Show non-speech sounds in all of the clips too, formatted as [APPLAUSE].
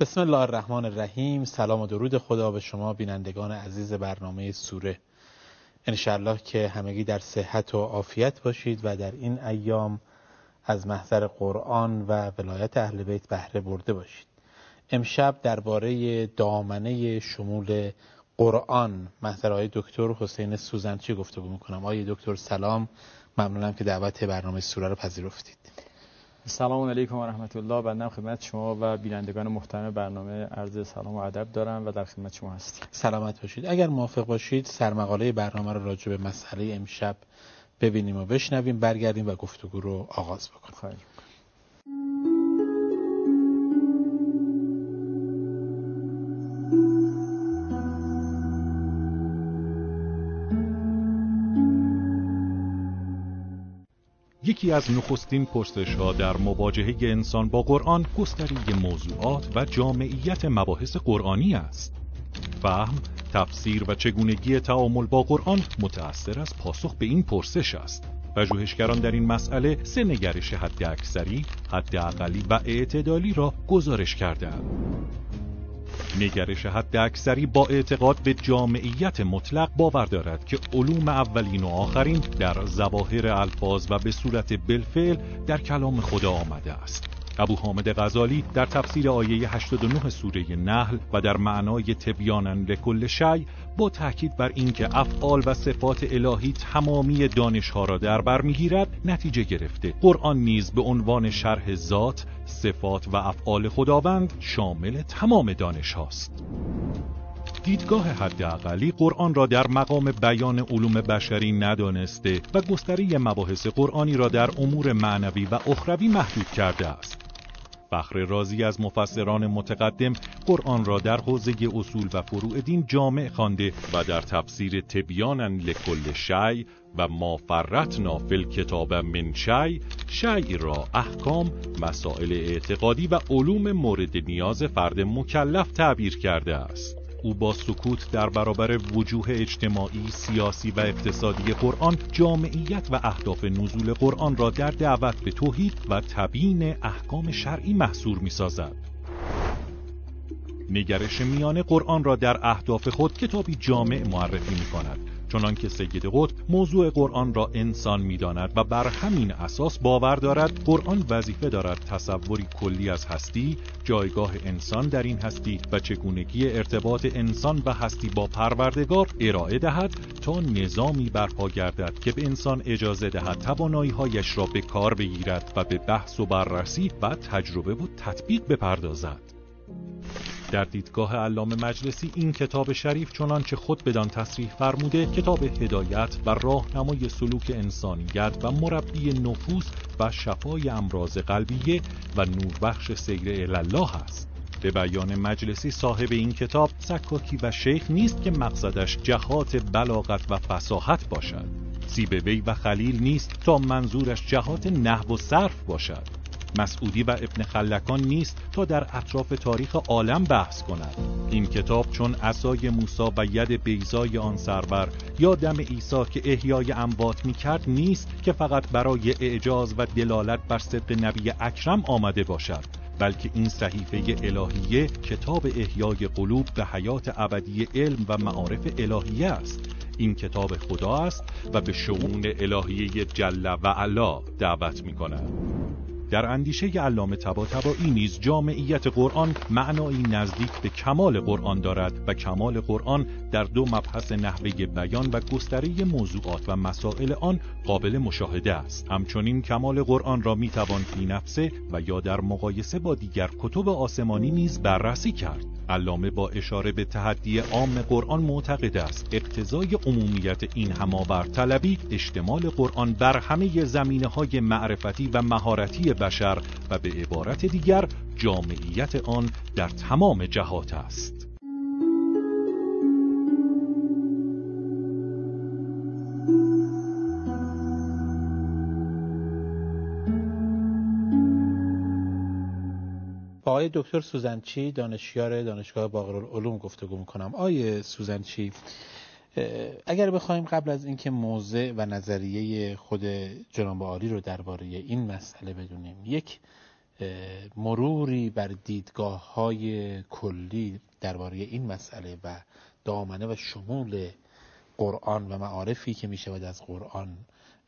بسم الله الرحمن الرحیم. سلام و درود خدا به شما بینندگان عزیز برنامه سوره. انشاءالله که همگی در صحت و عافیت باشید و در این ایام از محضر قرآن و ولایت اهل بیت بهره برده باشید. امشب درباره دامنه شمول قرآن محضر آقای دکتر حسین سوزنچی گفتگو می‌کنم؟ آقای دکتر سلام. ممنونم که دعوت برنامه سوره رو پذیرفتید. سلام علیکم و رحمت الله. بنده خدمت شما و بینندگان محترم برنامه عرض سلام و ادب دارم و در خدمت شما هستیم. سلامت باشید. اگر موافق باشید سرمقاله برنامه رو راجع به مسئله امشب ببینیم و بشنویم برگردیم و گفتگو رو آغاز بکنیم. خواهی. یکی از نخستین پرسش ها در مواجهه انسان با قرآن گستری موضوعات و جامعیت مباحث قرآنی است. فهم، تفسیر و چگونگی تعامل با قرآن متأثر از پاسخ به این پرسش است. پژوهشگران در این مسئله سه نگرش حد اکثری، حد اقلی و اعتدالی را گزارش کردهاند. نگرش حد اکثری با اعتقاد به جامعیت مطلق باور دارد که علوم اولین و آخرین در زواهر الفاظ و به صورت بالفعل در کلام خدا آمده است. ابو حامد غزالی در تفسیر آیه 89 سوره نحل و در معنای تبیانا لکل شی با تاکید بر اینکه افعال و صفات الهی تمامی دانشها را در بر می‌گیرد نتیجه گرفته قرآن نیز به عنوان شرح ذات صفات و افعال خداوند شامل تمام دانش هاست. دیدگاه حداقلی قرآن را در مقام بیان علوم بشری ندانسته و گستری مباحث قرآنی را در امور معنوی و اخروی محدود کرده است. فخر رازی از مفسران متقدم قرآن را در حوزه اصول و فروع دین جامع خوانده و در تفسیر تبیانا لکل شی و ما فرتنا فی الکتاب من شی شی را احکام مسائل اعتقادی و علوم مورد نیاز فرد مکلف تعبیر کرده است او با سکوت در برابر وجوه اجتماعی، سیاسی و اقتصادی قرآن جامعیت و اهداف نزول قرآن را در دعوت به توحید و تبیین احکام شرعی محصور می سازد. نگرش میان قرآن را در اهداف خود کتابی جامع معرفی می کند چنان که سید قطب موضوع قرآن را انسان می‌داند و بر همین اساس باور دارد قرآن وظیفه دارد تصوری کلی از هستی جایگاه انسان در این هستی و چگونگی ارتباط انسان و هستی با پروردگار ارائه دهد تا نظامی برپا گردد که به انسان اجازه دهد توانایی هایش را به کار بگیرد و به بحث و بررسی و تجربه و تطبیق بپردازد. در دیدگاه علامه مجلسی این کتاب شریف چنانچه خود بدان تصریح فرموده کتاب هدایت و راهنمای سلوک انسانیت و مربی نفوس و شفای امراض قلبیه و نوربخش سیر الله است. به بیان مجلسی صاحب این کتاب سکاکی و شیخ نیست که مقصدش جهات بلاغت و فساحت باشد. سیبوی و خلیل نیست تا منظورش جهات نحو و صرف باشد. مسعودی و ابن خلکان نیست تا در اطراف تاریخ عالم بحث کند. این کتاب چون اسای موسا و ید بیزای آن سرور یا دم عیسی که احیای اموات می کرد نیست که فقط برای اعجاز و دلالت بر صدق نبی اکرم آمده باشد بلکه این صحیفه الهیه کتاب احیای قلوب به حیات ابدی علم و معارف الهیه است. این کتاب خدا است و به شعون الهیه جل و علا دعوت می کند در اندیشه علامه طباطبایی نیز جامعیت قرآن معنایی نزدیک به کمال قرآن دارد و کمال قرآن در دو مبحث نحوه بیان و گستره موضوعات و مسائل آن قابل مشاهده است. همچنین کمال قرآن را می‌توان فی نفسه و یا در مقایسه با دیگر کتب آسمانی نیز بررسی کرد. علامه با اشاره به تحدی عام قرآن معتقد است. اقتضای عمومیت این هماور طلبی اشتمال قرآن بر همه زمینه های معرفتی و مهارتی بشر و به عبارت دیگر جامعیت آن در تمام جهات است. آقای دکتر سوزنچی دانشیار دانشگاه باقرالعلوم گفتگو می‌کنم. آقای سوزنچی اگر بخوایم قبل از اینکه موضع و نظریه خود جناب عالی رو درباره این مسئله بدونیم یک مروری بر دیدگاه های کلی درباره این مسئله و دامنه و شمول قرآن و معارفی که میشه از قرآن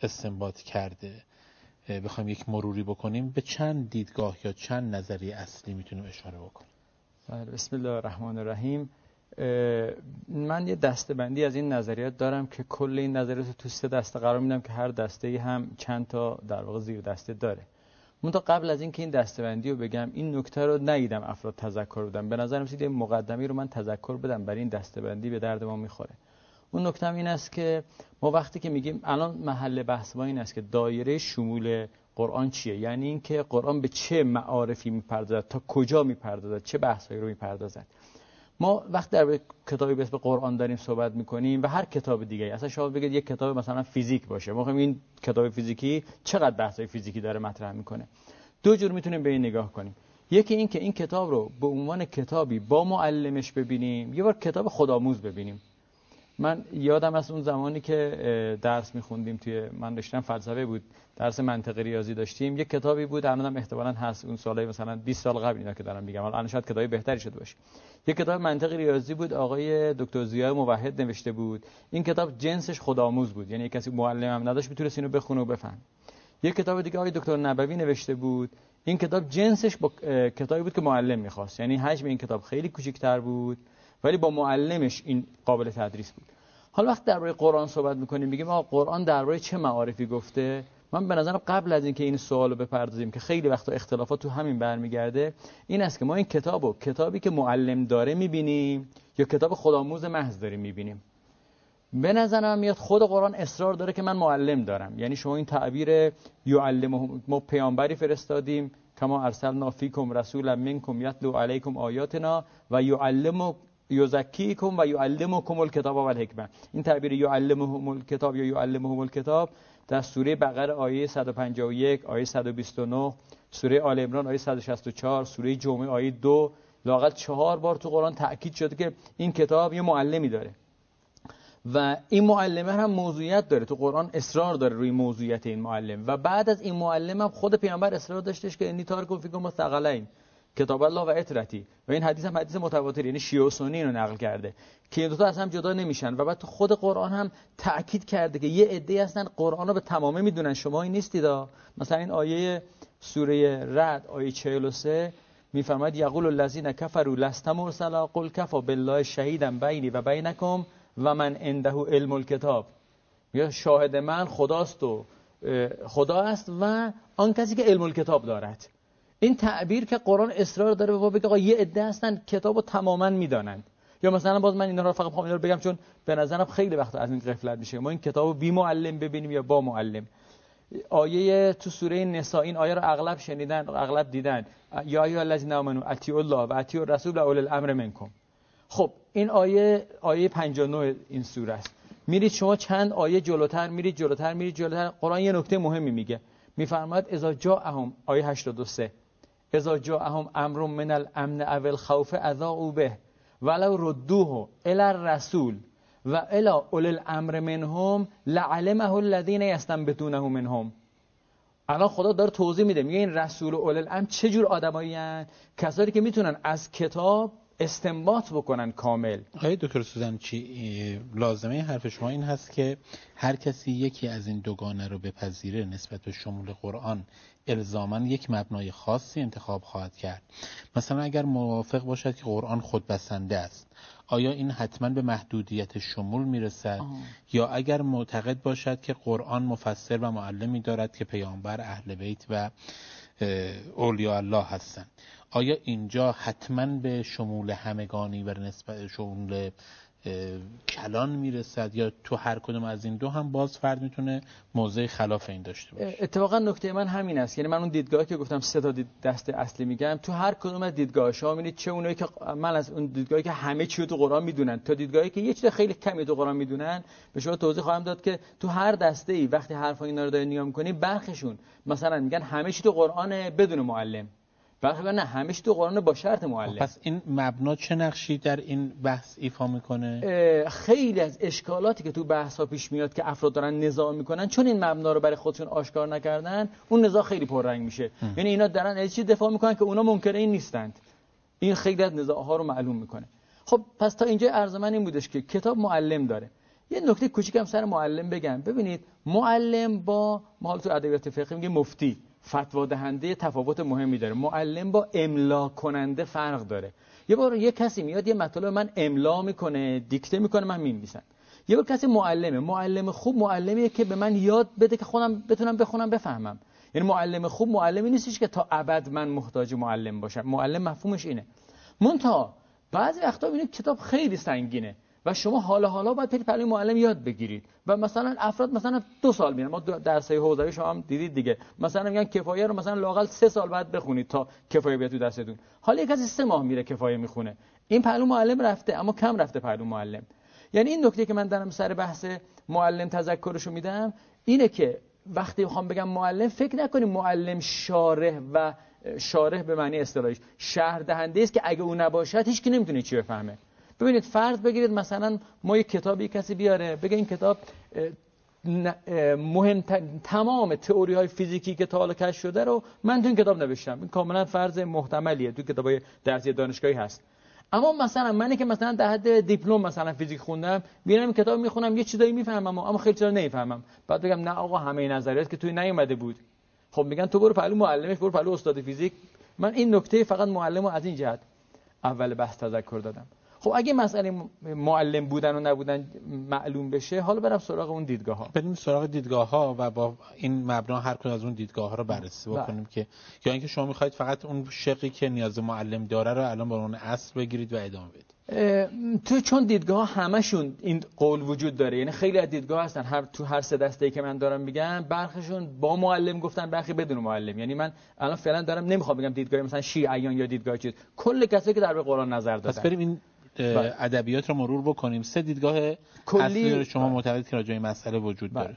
استنباط کرده. بخوایم یک مروری بکنیم به چند دیدگاه یا چند نظری اصلی می‌تونیم اشاره بکنیم؟ بله، بسم الله الرحمن الرحیم. من یه دستبندی از این نظریات دارم که کل این نظریات رو تو سه دسته قرار میدم که هر دسته هم چند تا در واقع زیر دسته داره. من تا قبل از اینکه این دستبندی رو بگم این نکته رو ندیدم افراد تذکر بدم به نظرم سید مقدمی رو من تذکر بدم برای این دستبندی به درد ما می‌خوره. اون نکته این است که ما وقتی که میگیم الان محل بحث ما این است که دایره شمول قرآن چیه؟ یعنی اینکه قرآن به چه معارفی می‌پردازد؟ تا کجا می‌پردازد؟ چه بحثایی رو می‌پردازد؟ ما وقتی در کتابی به اسم قرآن داریم صحبت می‌کنیم و هر کتاب دیگه اصلا شما بگید یک کتاب مثلا فیزیک باشه ما این کتاب فیزیکی چقدر بحثای فیزیکی داره مطرح می‌کنه؟ دو جور می‌تونیم به این نگاه کنیم. یکی این که این کتاب رو به عنوان کتابی با معلمش ببینیم یه بار کتاب خودآموز ببینیم. من یادم از اون زمانی که درس میخوندیم توی من داشتم فلسفه بود درس منطق ریاضی داشتیم. یه کتابی بود الانم احتمالاً هست اون سالای مثلا 20 سال قبل اینا که دارم میگم. الان شاید کتابی بهتری شده باشه. یه کتاب منطق ریاضی بود آقای دکتر زیای موحد نوشته بود. این کتاب جنسش خودآموز بود یعنی کسی معلم هم نداشت می‌تونست اینو بخونه و بفهم یه کتاب دیگه آقای دکتر نبوی نوشته بود. این کتاب جنسش با کتابی بود که معلم می‌خواست. یعنی حجم این کتاب خیلی کوچیک‌تر بود. ولی با معلمش این قابل تدریس بود. حالا وقت درباره قرآن صحبت می‌کنیم میگیم آقا قرآن درباره چه معارفی گفته؟ من به نظرم قبل از اینکه این سوالو بپردازیم که خیلی وقتا اختلافات تو همین برمیگرده این است که ما این کتابو کتابی که معلم داره می‌بینیم یا کتاب خودآموز محض داریم می‌بینیم. به نظرم میاد خود قرآن اصرار داره که من معلم دارم. یعنی شما این تعبیر یعلم ما پیامبری فرستادیم کما ارسلنا فیکم رسولا منکم یتلو علیکم آیاتنا و یعلم یزکیکم و یعلمکم الکتاب و الحکمه. این تعبیر یعلمهم الکتاب یا یعلمهم الکتاب در سوره بقره آیه 151 آیه 129 سوره آل عمران آیه 164 سوره جمعه آیه 2 لاقل چهار بار تو قرآن تاکید شده که این کتاب یه معلمی داره. و این معلمه هم موضوعیت داره. تو قرآن اصرار داره روی موضوعیت این معلم. و بعد از این معلم هم خود پیامبر اصرار داشتش که انی تارکو فیکم مستقلین کتاب الله و اطرتی و این حدیث هم حدیث متواتر یعنی شیعه و سنی رو نقل کرده. که این دو تا از هم جدا نمیشن و بعد تو خود قرآن هم تأکید کرده که یه عده هستن قرآن رو به تمامه می‌دونن. شما این نیستید مثلا این آیه سوره رد آیه 43 میفرماید یقول الذین کفروا لست مرسلا قل کفا بالله شهیدا بینی و بینکم و من عنده علم الکتاب. یا شاهد من خداست و خدا است و آن کسی که علم الکتاب دارد. این تعبیر که قرآن اصرار داره به بگه آقا یه عده هستن کتابو تماما می‌دانند. یا مثلا باز من اینا رو فقط رو بگم چون به نظرم خیلی وقت از این غفلت میشه. ما این کتابو بی معلم ببینیم یا با معلم. آیه تو سوره نساء این آیه رو اغلب شنیدن اغلب دیدن. یا ایها الذین آمنو اطیعوا الله و اطیعوا الرسول و اول الامر منکم. خب این آیه آیه 59 این سوره است. میرید شما چند آیه جلوتر میرید جلوتر میرید جلوتر. قرآن یه نکته مهمی میگه. میفرماد اذا جاءهم آیه 83 اذا جاءهم امر من الامن او الخوف اذاعوا به. ولو ردوه الى الرسول و الى اول الامر منهم لعلمه الذين يستنبطونه منهم. الان خدا داره توضیح میده میگه این رسول و اول الامر چه جور آدمایی کسایی که می‌تونن از کتاب استنباط بکنن کامل. آقای دکتر سوزن چی لازمه حرف شما این هست که هر کسی یکی از این دوگانه رو بپذیره نسبت به شمول قرآن. الزاما یک مبنای خاصی انتخاب خواهد کرد. مثلا اگر موافق باشد که قرآن خود بسنده است آیا این حتما به محدودیت شمول می‌رسد؟ یا اگر معتقد باشد که قرآن مفسر و معلمی دارد که پیامبر اهل بیت و اولیاء الله هستند آیا اینجا حتما به شمول همگانی و نسبت شمول کلان می‌رسد یا تو هر کدوم از این دو هم باز فرد می‌تونه موضع خلاف این داشته باشه. اتفاقا نکته من همین است. یعنی من اون دیدگاهی که گفتم سه تا دست اصلی میگم تو هر کدوم از دیدگاه ها می‌بینید چه اونایی که من از اون دیدگاهی که همه چی تو قرآن می‌دونن تا دیدگاهی که یه چیز خیلی کمی تو قرآن می‌دونن به شما توضیح خواهم داد که تو هر دسته ای وقتی حرفا اینا رو دارید نگاه می‌کنی برخشون. مثلا میگن همه چی تو قرآن بدون معلم. برخی نه همش تو قرآن با شرط معلم پس این مبنا چه نقشی در این بحث ایفا می‌کنه؟ خیلی از اشکالاتی که تو بحث ها پیش میاد که افراد دارن نزاع می‌کنن چون این مبنا رو برای خودشون آشکار نکردن اون نزاع خیلی پررنگ میشه. یعنی اینا دارن از چی دفاع می‌کنن که اونا منکر این نیستند. این خیلی از نزاع ها رو معلوم می‌کنه. خب پس تا اینجا عرض من این بودش که کتاب معلم داره. یه نکته کوچیکم سر معلم بگم. ببینید معلم با ما تو ادبیات فقهی میگه مفتی. فتوا دهنده تفاوت مهمی داره. معلم با املا کننده فرق داره. یه بار یه کسی میاد یه مطلب من املا می‌کنه دیکته می‌کنه من می‌نویسم. یه بار کسی معلمه. معلم خوب معلمیه که به من یاد بده که خودم بتونم بخونم بفهمم. یعنی معلم خوب معلمی نیستش که تا ابد من محتاج معلم باشم. معلم مفهومش اینه. مونتا بعضی وقتا این کتاب خیلی سنگینه. و شما حالا حالا باید پری پرلی معلم یاد بگیرید. و مثلا افراد مثلا دو سال میرن. ما درسای حوزوی شما هم دیدید دیگه. مثلا میگن کفایه رو مثلا لاقل سه سال بعد بخونید تا کفایه بیاد تو دستتون. حالا یک کسی سه ماه میره کفایه می‌خونه. این پهلو معلم رفته اما کم رفته پهلو معلم. یعنی این نکته که من دارم سر بحث معلم تذکرشو میدم اینه که وقتی می‌خوام بگم معلم فکر نکنیم معلم شارح و شارح به معنی اصطلاحیش شهر دهنده است که اگه او نباشد هیچ نمی‌تونه چی بفهمه. ببینید فرض بگیرید مثلا ما یک کتابی کسی بیاره بگه این کتاب مهم تمام تئوری های فیزیکی که تا حالا کشف شده رو من تو این کتاب نوشتم. این کاملا فرض محتملیه تو کتاب های درسی دانشگاهی هست. اما مثلا منی که مثلا در حد دیپلم مثلا فیزیک خوندم میرم کتاب می‌خونم یه چیزایی می‌فهمم اما خیلی چیزا نمی‌فهمم. بعد بگم نه آقا همه نظریات که توی نیومده بود. خب میگن تو برو پهلو معلمش برو پهلو استاد فیزیک. من این نکته فقط معلم از این جهت اول بحث تذکر دادم. خب اگه مسئله معلم بودن و نبودن معلوم بشه حالا برم سراغ اون دیدگاه ها بریم سراغ دیدگاه ها و با این مبنا هر کدوم از اون دیدگاه ها رو بررسی بله. بکنیم که یا اینکه شما می‌خواید فقط اون شقی که نیاز معلم داره رو الان با اون اصل بگیرید و ادامه بدید تو چون دیدگاه همشون این قول وجود داره یعنی خیلی از دیدگاه هستن هر تو هر سه دسته که من دارم میگم برخشون با معلم گفتن برخی بدون معلم یعنی من الان فعلا دارم نمی‌خوام بگم دیدگاه مثلا شیعیان یا دیدگاه چیز کل کسایی که در به قرآن نظر دادن پس بریم این. ادبیات رو مرور بکنیم. سه دیدگاه کلی اصلی شما بله. معتقد که راجع مسئله وجود داره.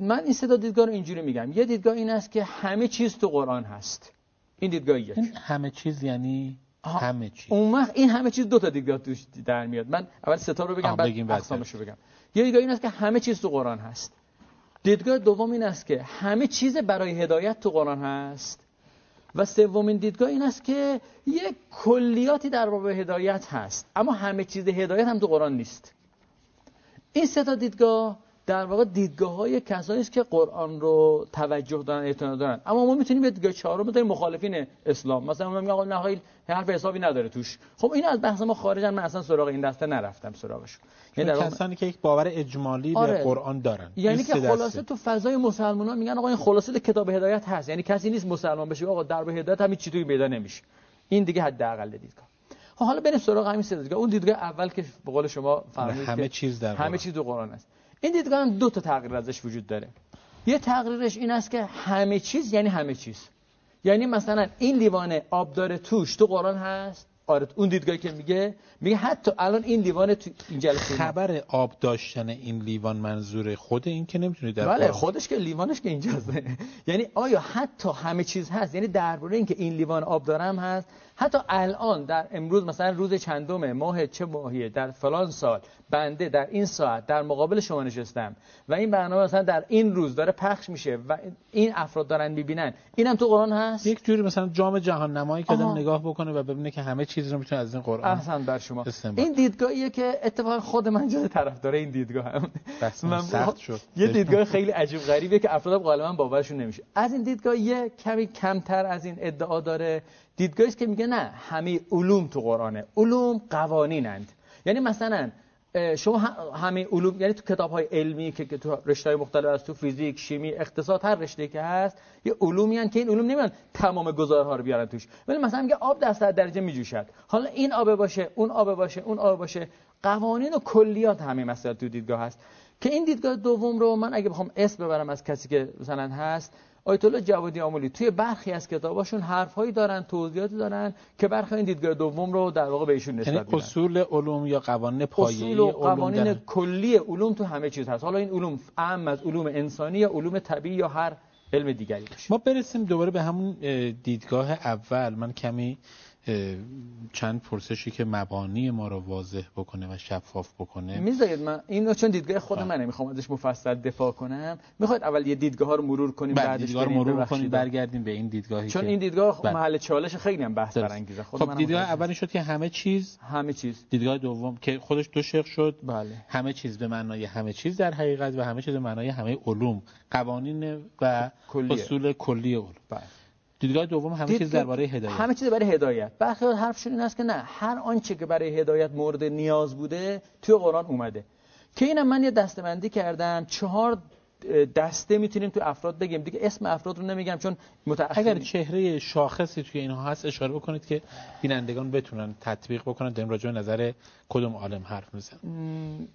من این سه دیدگاه رو اینجوری میگم. یه دیدگاه این است که همه چیز تو قرآن هست. این دیدگاه یک. این همه چیز یعنی همه چیز. اون وقت این همه چیز دو تا دیدگاه توش در میاد. من اول سه تا رو بگم بعد اقسامش رو بگم. یه دیدگاه این است که همه چیز تو قرآن هست. دیدگاه دوم این است که همه چیز برای هدایت تو قرآن هست. و سومین دیدگاه این است که یک کلیاتی در باب هدایت هست اما همه چیز هدایت هم تو قرآن نیست. این سه تا دیدگاه در واقع دیدگاه های کسایی است که قرآن رو توجه دارن اعتنا دارن. اما ما می‌تونیم یه دیدگاه چهارم بذاریم مخالفین اسلام. مثلا ما میگن آقا نه حرف حسابی نداره توش. خب این از بحث ما خارجن. من اصلا سراغ این دسته نرفتم سراغش. یعنی در کسانی که یک باور اجمالی آره. به قرآن دارن. یعنی که خلاصه تو فضای مسلمانان میگن آقا این خلاصه کتاب هدایت هست. یعنی کسی نیست مسلمان بشه. آقا در به هدایت همین چیزی پیدا نمیشه. این دیگه حداقل دیدگاه. خب حالا بریم سراغ همین سه دیدگاه. اون دیدگاه اول که به قول شما فرمودید همه چیز در همه چیز تو قرآن است. این دیدگاه دو تا تغییر ازش وجود داره. یه تغییرش این است که همه چیز یعنی همه چیز. یعنی مثلا این لیوان آب داره توش تو قرآن هست؟ آره اون دیدگاهی که میگه میگه حتی الان این لیوان تو این جلسه خبر آب داشتن این لیوان منظور خود این که نمی‌تونی در بله خودش که لیوانش که اینجاست. [LAUGHS] یعنی آیا حتی همه چیز هست؟ یعنی درباره اینکه این لیوان آب دارم هست حتی الان در امروز مثلا روز چندم ماه چه ماهیه در فلان سال بنده در این ساعت در مقابل شما نشستم و این برنامه مثلا در این روز داره پخش میشه و این افراد دارن می‌بینن. اینم تو قرآن هست؟ یک جوری مثلا جام جهان نمایی که آدم نگاه بکنه و ببینه که همه چیز رو می‌تونه از این قرآن احسن بر شما. این دیدگاهیه که اتفاقا خود من جای داره این دیدگاه هم. من سخت شد. یه دیدگاه خیلی عجیب غریبه که افراد غالبا باورشون نمیشه. از این دیدگاه یه کمی کمتر از این ادعا داره دیدگاهی که میگه نه همه علوم تو قرآنه. علوم قوانینند. یعنی مثلا شما همه علوم یعنی تو کتاب های علمی که تو رشته های مختلف از تو فیزیک شیمی اقتصاد هر رشته که هست یه علومی هن که این علوم نمیان تمام گزارها رو بیارن توش. ولی مثلا میگه آب در درجه میجوشد. حالا این آب باشه اون آب باشه اون آب باشه. قوانین و کلیات همه مسائل تو دیدگاه هست. که این دیدگاه دوم رو من اگه بخوام اسم ببرم از کسی که مثلا هست آیت الله جوادی آمولی توی برخی از کتاباشون حرفهایی دارن توضیحاتی دارن که برخی این دیدگاه دوم رو در واقع بهشون نسبت یعنی اصول علوم یا قوانین پایه‌ای اصول و قوانین علوم کلی علوم تو همه چیز هست. حالا این علوم اهم از علوم انسانی یا علوم طبیعی یا هر علم دیگری باشه. ما برسیم دوباره به همون دیدگاه اول. من کمی چند پرسشی که مبانی ما رو واضح بکنه و شفاف بکنه. می‌ذارید من اینو چون دیدگاه خود منه می‌خوام ازش مفصل دفاع کنم. می‌خواید اول یه دیدگاه ها رو مرور کنیم بعد بله، دیدگاه رو مرور کنیم برگردیم به این دیدگاهی چون این دیدگاه بله. محل چالش خیلی هم بحث برانگیزه. خب دیدگاه اولی شد که همه چیز همه چیز. دیدگاه دوم که خودش دو شق شد. بله. همه چیز به معنای همه چیز در حقیقت و همه چیز به معنای همه علوم. قوانین و اصول کلی علوم. بله. دیدگاه دوم همه چیز درباره هدایت. همه چیز برای هدایت. برخی حرفشون این است که نه هر آنچه که برای هدایت مورد نیاز بوده توی قرآن اومده. که اینم من یه دستبندی کردم چهار دسته می‌تونیم تو افراد بگیم. دیگه اسم افراد رو نمیگم چون متأخر اگر چهره شاخصی توی اینها هست اشاره بکنید که بینندگان بتونن تطبیق بکنن در راجع نظر کدوم عالم حرف می‌زنن.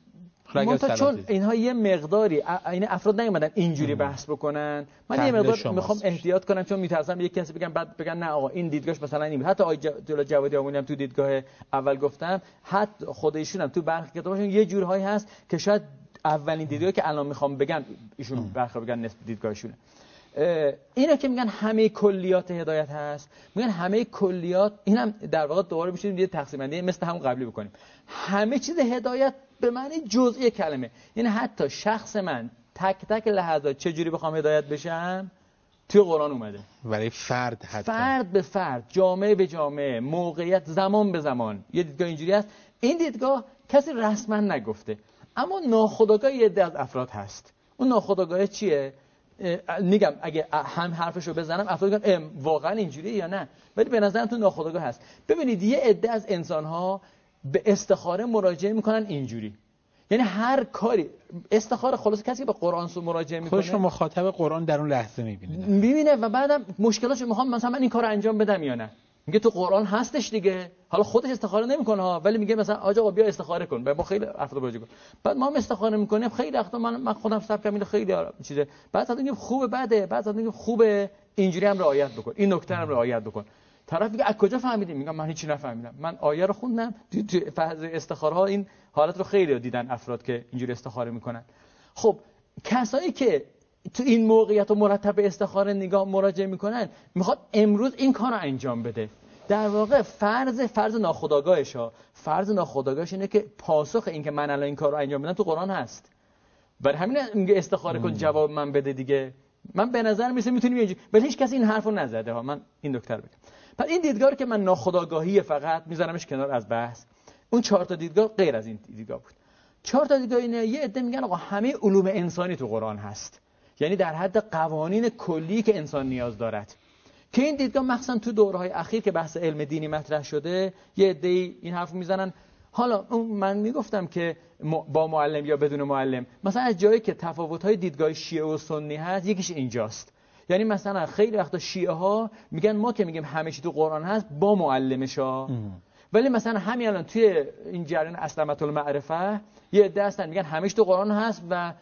منتها چون اینها یه مقداری این افراد نیومدن اینجوری بحث بکنن. من یه مقدار می‌خوام احتیاط کنم چون میترسم یک کسی بگم بعد بگن نه آقا این دیدگاهش مثلا این حتی آقای جوادی آمونی هم تو دیدگاه اول گفتم حتی خود ایشون هم تو برخی کتابشون یه جورهایی هست که شاید اولین دیدگاهی که الان می‌خوام بگن ایشون برخی بگن نسبت دیدگاهشونه. اینا که میگن همه کلیات هدایت هست میگن همه کلیات اینم در واقع دوباره میشیم یه تقسیم بندی مثل همون قبلی بکنیم. همه چیز هدایت به معنی جزئی کلمه. یعنی حتی شخص من تک تک لحظات چه جوری بخوام هدایت بشم؟ توی قرآن اومده. برای فرد حتی. فرد به فرد جامعه به جامعه موقعیت زمان به زمان. یه دیدگاه اینجوری هست. این دیدگاه کسی رسما نگفته. اما ناخودآگاه یه از افراد هست. اون ناخودآگاه چیه؟ میگم اگه هم حرفشو بزنم افراد میگن واقعا اینجوریه یا نه؟ ولی به نظرم تو ناخودآگاه هست. ببینید یه عده از انسان ها به استخاره مراجعه می‌کنن اینجوری. یعنی هر کاری استخاره خلاص کسی که به قرآن سو مراجعه می‌کنه خودش رو مخاطب قرآن در اون لحظه می‌بینه. می‌بینه و بعدم مشکلاشو می‌خوام مثلا من این کار انجام بدم یا نه؟ میگه تو قرآن هستش دیگه. حالا خودش استخاره نمی‌کنه ها ولی میگه مثلا آقا بیا استخاره کن. با خیلی افراد باجی کن بعد ما هم استخاره می‌کنیم. خیلی وقتا من من خودم سب کردم خیلی چیزه. بعد میگه خوبه بده بعد میگه خوبه اینجوری هم رعایت بکن. این نکته هم رعایت بکن. طرف میگه از کجا فهمیدیم میگم من هیچی نفهمیدم. من آیه رو خوندم. تو فاز استخاره ها این حالت رو خیلی دیدن افراد که اینجوری استخاره می‌کنن. خب کسایی که تو این موقعیت و مرتب استخاره نگاه مراجعه می‌کنن می‌خواد امروز این کار رو انجام بده. در واقع فرض فرض ناخودآگاهش ها فرض ناخودآگاهش اینه که پاسخ این که من الان این کار رو انجام بدم تو قرآن هست. برای همین میگه استخاره کن جواب من بده دیگه. من به نظر میسه می‌تونیم یه ولی هیچ کسی این حرفو نزده ها. من این دکتر بگم. پس این دیدگاه که من ناخودآگاهی فقط میذارمش کنار از بحث اون چهار تا دیدگاه غیر از این دیدگاه بود. چهار تا دیدگاه اینه یه عده میگن آقا همه علوم انسانی تو قرآن هست. یعنی در حد قوانین کلی که انسان نیاز دارد. که این دیدگاه مخصوصا تو دورهای اخیر که بحث علم دینی مطرح شده یه عده این حرف می‌زنن. حالا من می‌گفتم که با معلم یا بدون معلم مثلا از جایی که تفاوت‌های دیدگاه شیعه و سنی هست یکیش اینجاست. یعنی مثلا خیلی وقتا شیعه ها میگن ما که میگیم همه چی تو قرآن هست با معلمش ها ولی مثلا همین الان توی این جریان اسلمت المعرفه یه عده هستن میگن همه تو قرآن هست و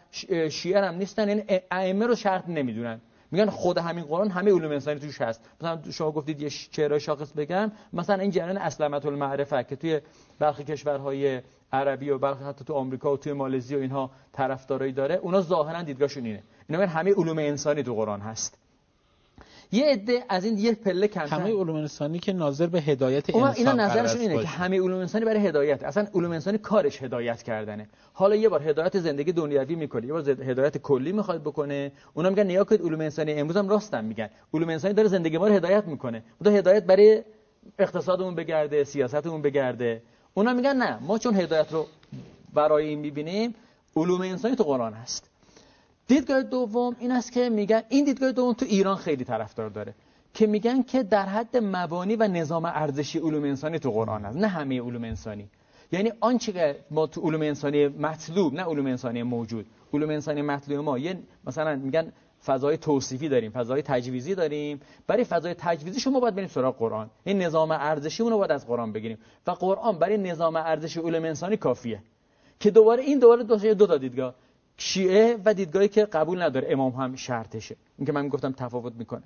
شیعه هم نیستن یعنی ائمه رو شرط نمی‌دونن. میگن خود همین قرآن همه علوم انسانی توش هست. مثلا شما گفتید یه چهره شاخص بگم مثلا این جریان اسلمت المعرفه که توی برخی کشورهای عربی و برخی حتی تو آمریکا و توی مالزی و اینها طرفدارایی داره اونا ظاهرا دیدگاهشون اینه. اینا همه علوم انسانی تو قرآن هست. یه عده از این یه پله کمتر. همه علوم انسانی که ناظر به هدایت انسان اینا نظرشون اینه که همه علوم انسانی برای هدایت. اصلا علوم انسانی کارش هدایت کردنه. حالا یه بار هدایت زندگی دنیوی می‌کنه. یه بار هدایت کلی می‌خواد بکنه. اونا میگن نیا کنید علوم انسانی. امروز هم راستن میگن. علوم انسانی داره زندگی ما رو هدایت می‌کنه. اون هدایت برای اقتصادمون بگرده سیاستمون بگرده. اونا میگن نه ما چون هدایت رو برای این می‌بینیم علوم انسانی تو قرآن هست. دیدگاه دوم این است که میگن این دیدگاه دوم تو ایران خیلی طرفدار داره. که میگن که در حد مبانی و نظام ارزشی علوم انسانی تو قرآن هست نه همه علوم انسانی. یعنی آنچه که ما تو علوم انسانی مطلوب نه علوم انسانی موجود. علوم انسانی مطلوب ما. یه مثلا میگن فضای توصیفی داریم فضای تجویزی داریم. برای فضای تجویزی شما باید بریم سراغ قرآن. این نظام ارزشی رو باید از قرآن بگیریم. و قرآن برای نظام ارزشی علوم انسانی کافیه. که دوباره این دوباره دو, دو تا دیدگاه. شیعه و دیدگاهی که قبول نداره امام هم شرطشه. این که من گفتم تفاوت می‌کنه.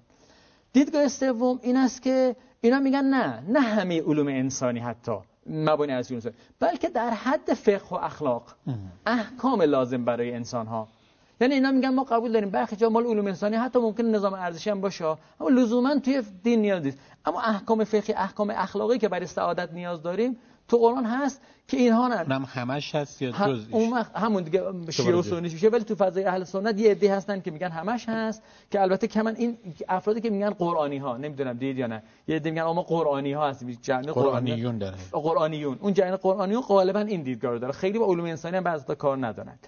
دیدگاه سوم این است که اینا میگن نه نه همه علوم انسانی حتی مبانی از انسانی بلکه در حد فقه و اخلاق احکام لازم برای انسان ها یعنی اینا میگن ما قبول داریم برخی جا مال علوم انسانی حتی ممکن نظام ارزشی هم باشه اما لزوما توی دین نیاز نیست. اما احکام فقهی احکام اخلاقی که برای سعادت نیاز داریم تو قرآن هست که اینها نه. هم همش هست یا جزش اون وقت همون دیگه شیعه و سنی میشه. ولی تو فضای اهل سنت یه عده هستن که میگن همش هست که البته که من این افرادی که میگن قرآنی ها نمی‌دونم دید یا نه. یه عده میگن اما قرآنی ها هست جنگ قرآنیون داره. قرآنیون. اون جنگ قرآنیون غالبا این دیدگاه رو داره. خیلی با علوم انسانی هم بعضی کار ندارن.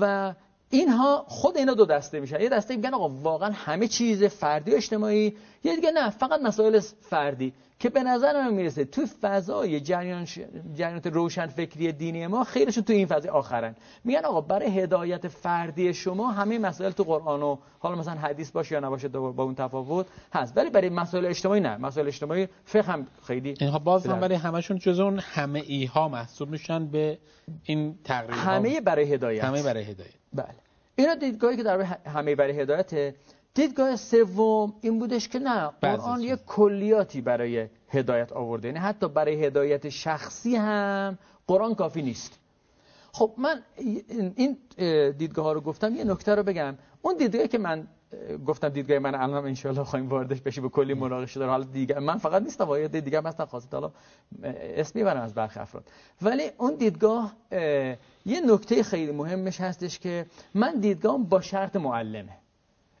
و اینها خود اینا دو دسته میشن. یه دسته میگن آقا واقعا همه چیز فردی و اجتماعی یه دیگه نه فقط مسائل فردی که به نظر من می‌رسه تو فضای جریان ش... جریانات روشن فکری دینی ما خیلیشون تو این فضای آخرن. میگن آقا برای هدایت فردی شما همه مسائل تو قرآن و حالا مثلا حدیث باشه یا نباشه با اون تفاوت هست. ولی برای مسائل اجتماعی نه. مسائل اجتماعی فقه هم خیلی اینها باز هم برای همشون جز اون همه ای ها محسوب میشن به این تقریبا. همه برای هدایت. همه برای هدایت. بله. اینا دیدگاهی که در همه برای هدایت دیدگاه سوم این بودش که نه قرآن یک کلیاتی برای هدایت آورده. یعنی حتی برای هدایت شخصی هم قرآن کافی نیست. خب من این دیدگاه ها رو گفتم یه نکته رو بگم. اون دیدگاهی که من گفتم دیدگاه من الان انشالله خواهیم واردش بشی به کلی مناقشه داره حالا دیگه من فقط نیستم واحد دیگه مثلا خاصه حالا اسمی برم از برخی افراد. ولی اون دیدگاه یه نکته خیلی مهمش هستش که من دیدگاهم با شرط معلمه.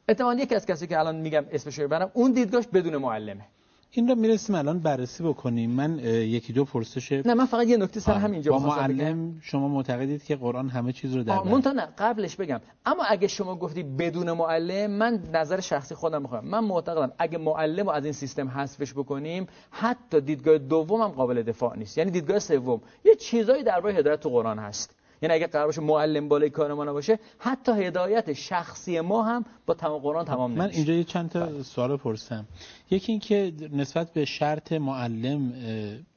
احتمال یکی از کسی که الان میگم اسمش رو برم اون دیدگاهش بدون معلمه. این رو می‌رسیم الان بررسی بکنیم. من یکی دو پرسش نه من فقط یه نکته سر همینجا با معلم شما معتقدید که قرآن همه چیز رو در بر نه قبلش بگم. اما اگه شما گفتی بدون معلم من نظر شخصی خودم می‌خوام من معتقدم اگه معلم رو از این سیستم حذفش بکنیم حتی دیدگاه دوم هم قابل دفاع نیست. یعنی دیدگاه سوم. یه چیزایی درباره هدایت تو قرآن هست. یعنی اگه قرار باشه معلم بالای کار ما نباشه حتی هدایت شخصی ما هم با تمام قرآن تمام نمیشه. من اینجا یه چند تا بله. سوال پرسم یکی اینکه نسبت به شرط معلم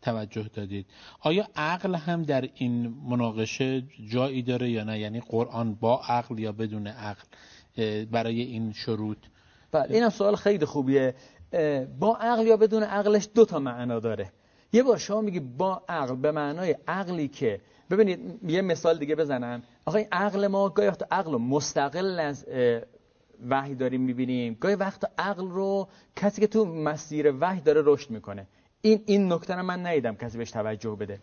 توجه دادید. آیا عقل هم در این مناقشه جایی داره یا نه؟ یعنی قرآن با عقل یا بدون عقل برای این شروط؟ بله اینم سوال خیلی خوبیه. با عقل یا بدون عقلش دو تا معنا داره. یه بار شما میگی با عقل به معنای عقلی که ببینید یه مثال دیگه بزنم. آقا این عقل ما گاهی وقت عقل رو مستقل از وحی داریم می‌بینیم. گاهی وقت عقل رو کسی که تو مسیر وحی داره رشد می‌کنه. این این نکته رو من ندیدم کسی بهش توجه بده.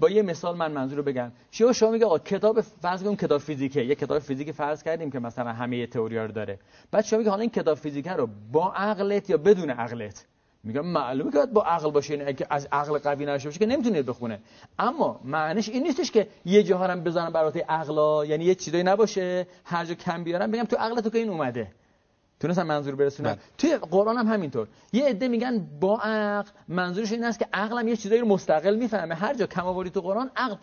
با یه مثال من منظور رو بگم. شما شما میگه آقا کتاب فرض کنیم کتاب فیزیکه. یه کتاب فیزیک فرض کردیم که مثلا همه تئوری رو داره. بعد شما میگه حالا این کتاب فیزیک رو با عقلت یا بدون عقلت؟ میگم معلومه که با عقل باشه یعنی اگه از عقل قوی نشه باشه که نمی‌تونه بخونه. اما معنیش این نیستش که یه جاها هم بزنم برات عقلا یعنی یه چیزایی نباشه هر جا کم بیارم بگم تو عقل تو که این اومده. تونستم منظور برسونم؟ بله. توی قرآن هم همینطور. یه عده میگن با عقل منظورش این است که عقلم یه چیزایی رو مستقل می‌فهمه. هر جا کم آوری تو قرآن عقل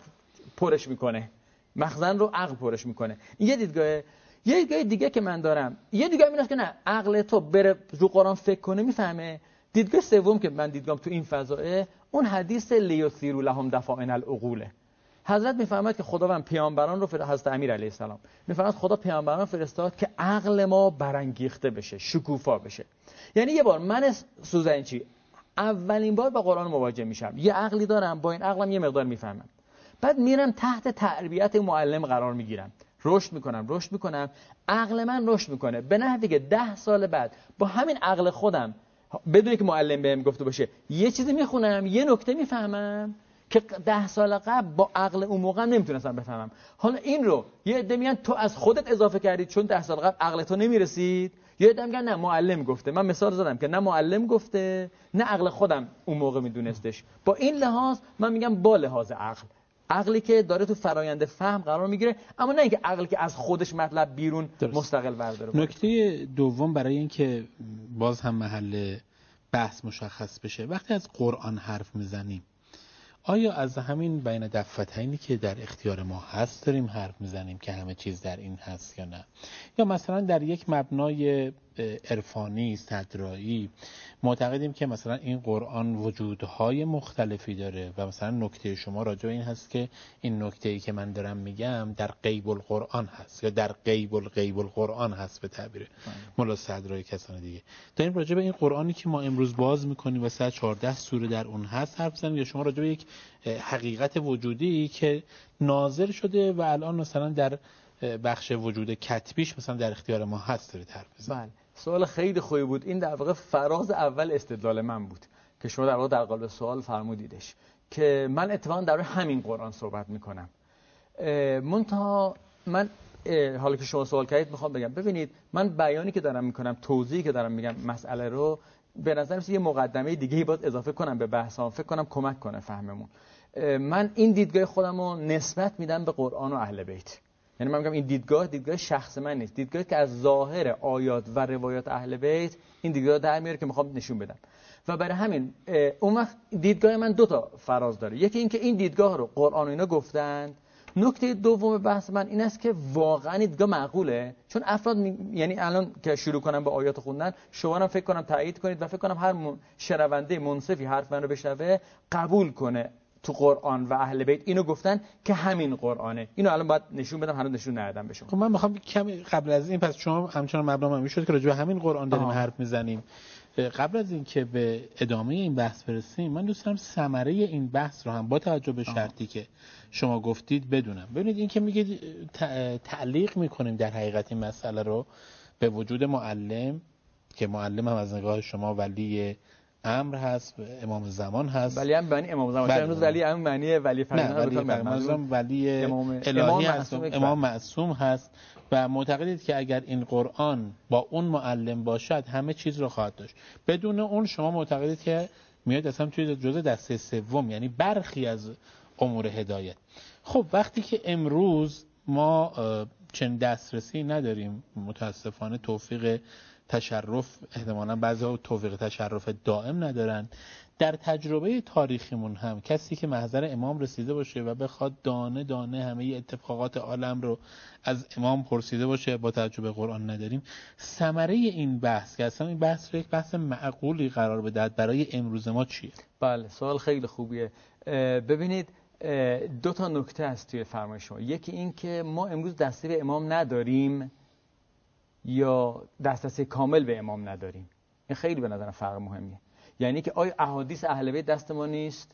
پرش می‌کنه. مخزن رو عقل پرش می‌کنه. این یه دیدگاه یه دیدگاه دیگه که من دارم یه دیگه این است که نه عقل تو بره رو قرآن فکر کنه می‌فهمه. دیدگاه سوم که من دیدگام تو این فضایه اون حدیث لیوثیرو لهم دفاعن العقوله حضرت می‌فهمد که خداوند پیامبران رو حضرت امیر علیه السلام. می‌فهمد خدا پیامبران فرستاد که عقل ما برانگیخته بشه شکوفا بشه. یعنی یه بار من سوزنچی اولین بار با قرآن مواجه میشم. یه عقلی دارم با این عقلم یه مقدار می‌فهمم. بعد میرم تحت تربیت معلم قرار می‌گیرم. رشد می‌کنم رشد می‌کنم. عقل من رشد می‌کنه. به نحوی که ده سال بعد با همین عقل خودم بدون که معلم بهم گفته باشه یه چیزی می‌خونم یه نکته می‌فهمم که ده سال قبل با عقل اون موقع نمی‌تونستم بفهمم. حالا این رو یه عده میگن تو از خودت اضافه کردی چون ده سال قبل عقل تو نمی‌رسید. یه عده میگن نه معلم گفته. من مثال زدم که نه معلم گفته نه عقل خودم اون موقع میدونستش. با این لحاظ من میگم با لحاظ عقل. عقلی که داره تو فرایند فهم قرار می‌گیره اما نه اینکه عقلی که از خودش مطلب بیرون درست. مستقل برداره نکته دوم برای اینکه باز هم محل بحث مشخص بشه وقتی از قرآن حرف می‌زنیم آیا از همین بین دفتینی که در اختیار ما هست داریم حرف می‌زنیم که همه چیز در این هست یا نه یا مثلا در یک مبنای عرفانی استدرایی معتقدیم که مثلا این قرآن وجودهای مختلفی داره و مثلا نکته شما راجع این هست که این نکته ای که من دارم میگم در غیب القرآن هست یا در غیب الغیب القرآن هست به تعبیر بله. مولا صدرای کسان دیگه. داریم راجع به این قرآنی که ما امروز باز می‌کنیم و 114 سوره در اون هست حرف زنیم یا شما راجع به یک حقیقت وجودی که ناظر شده و الان مثلا در بخش وجود کتبیش مثلا در اختیار ما هست دارید حرف بله. سوال خیلی خوبی بود. این در واقع فراز اول استدلال من بود که شما در واقع در قالب سوال فرمودیدش که من اتفاقا در همین قرآن صحبت می‌کنم. منتها من حالا که شما سوال کردید می‌خوام بگم. ببینید من بیانی که دارم می‌کنم توضیحی که دارم میگم مسئله رو به نظر یه مقدمه دیگه باید اضافه کنم به بحثام فکر کنم کمک کنه فهممون. من این دیدگاه خودم رو نسبت میدم به قرآن و اهل بیت. یعنی من میگم این دیدگاه دیدگاه شخص من نیست. دیدگاهی که از ظاهر آیات و روایات اهل بیت این دیدگاه در میاره که می‌خوام نشون بدم. و برای همین اون وقت دیدگاه من دو تا فراز داره. یکی اینکه این دیدگاه رو قرآن و اینا گفتن. نکته دوم بحث من این است که واقعا دیدگاه معقوله؟ چون افراد یعنی الان که شروع کنم به آیات خوندن شما هم فکر کنم تایید کنید و فکر کنم هر شنونده منصفی حرف من رو بشنوه قبول کنه. تو قرآن و اهل بیت اینو گفتن که همین قرآنه. اینو الان باید نشون بدم هنوز نشون ندادم به شما. خب من می‌خوام کمی قبل از این پس شما همچنان مبنا می‌شد که راجع به همین قرآن داریم حرف می‌زنیم. قبل از اینکه به ادامه این بحث برسیم من دوست دارم ثمره این بحث رو هم با توجه به شرطی که شما گفتید بدونم. ببینید اینکه میگید تعلیق می‌کنیم در حقیقت این مسئله رو به وجود معلم که معلم هم از نگاه شما ولی امر هست امام زمان هست. ولی هم معنی امام زمان. بله. امروز ولی هم معنی ولی فرزند ولی امام الهی هست. امام معصوم هست و معتقدید که اگر این قرآن با اون معلم باشد همه چیز رو خواهد داشت. بدون اون شما معتقدید که میاد اصلا توی جزء دسته سوم یعنی برخی از امور هدایت. خب وقتی که امروز ما چند دسترسی نداریم متاسفانه توفیق تشرف احتمالا بعضی توفیق تشرف دائم ندارن. در تجربه تاریخیمون هم کسی که محضر امام رسیده باشه و بخواد دانه دانه همه اتفاقات عالم رو از امام پرسیده باشه با تجربه قرآن نداریم ثمره این بحث که اصلا این بحث رو یک بحث معقولی قرار بدهد برای امروز ما چیه؟ بله سوال خیلی خوبیه. ببینید دو تا نکته هست توی فرمای شما. یکی این که ما امروز دسته به امام نداریم. یا دسترسی کامل به امام نداریم. این خیلی به نظر فرق مهمیه. یعنی که آیا احادیث اهل بیت دست ما نیست؟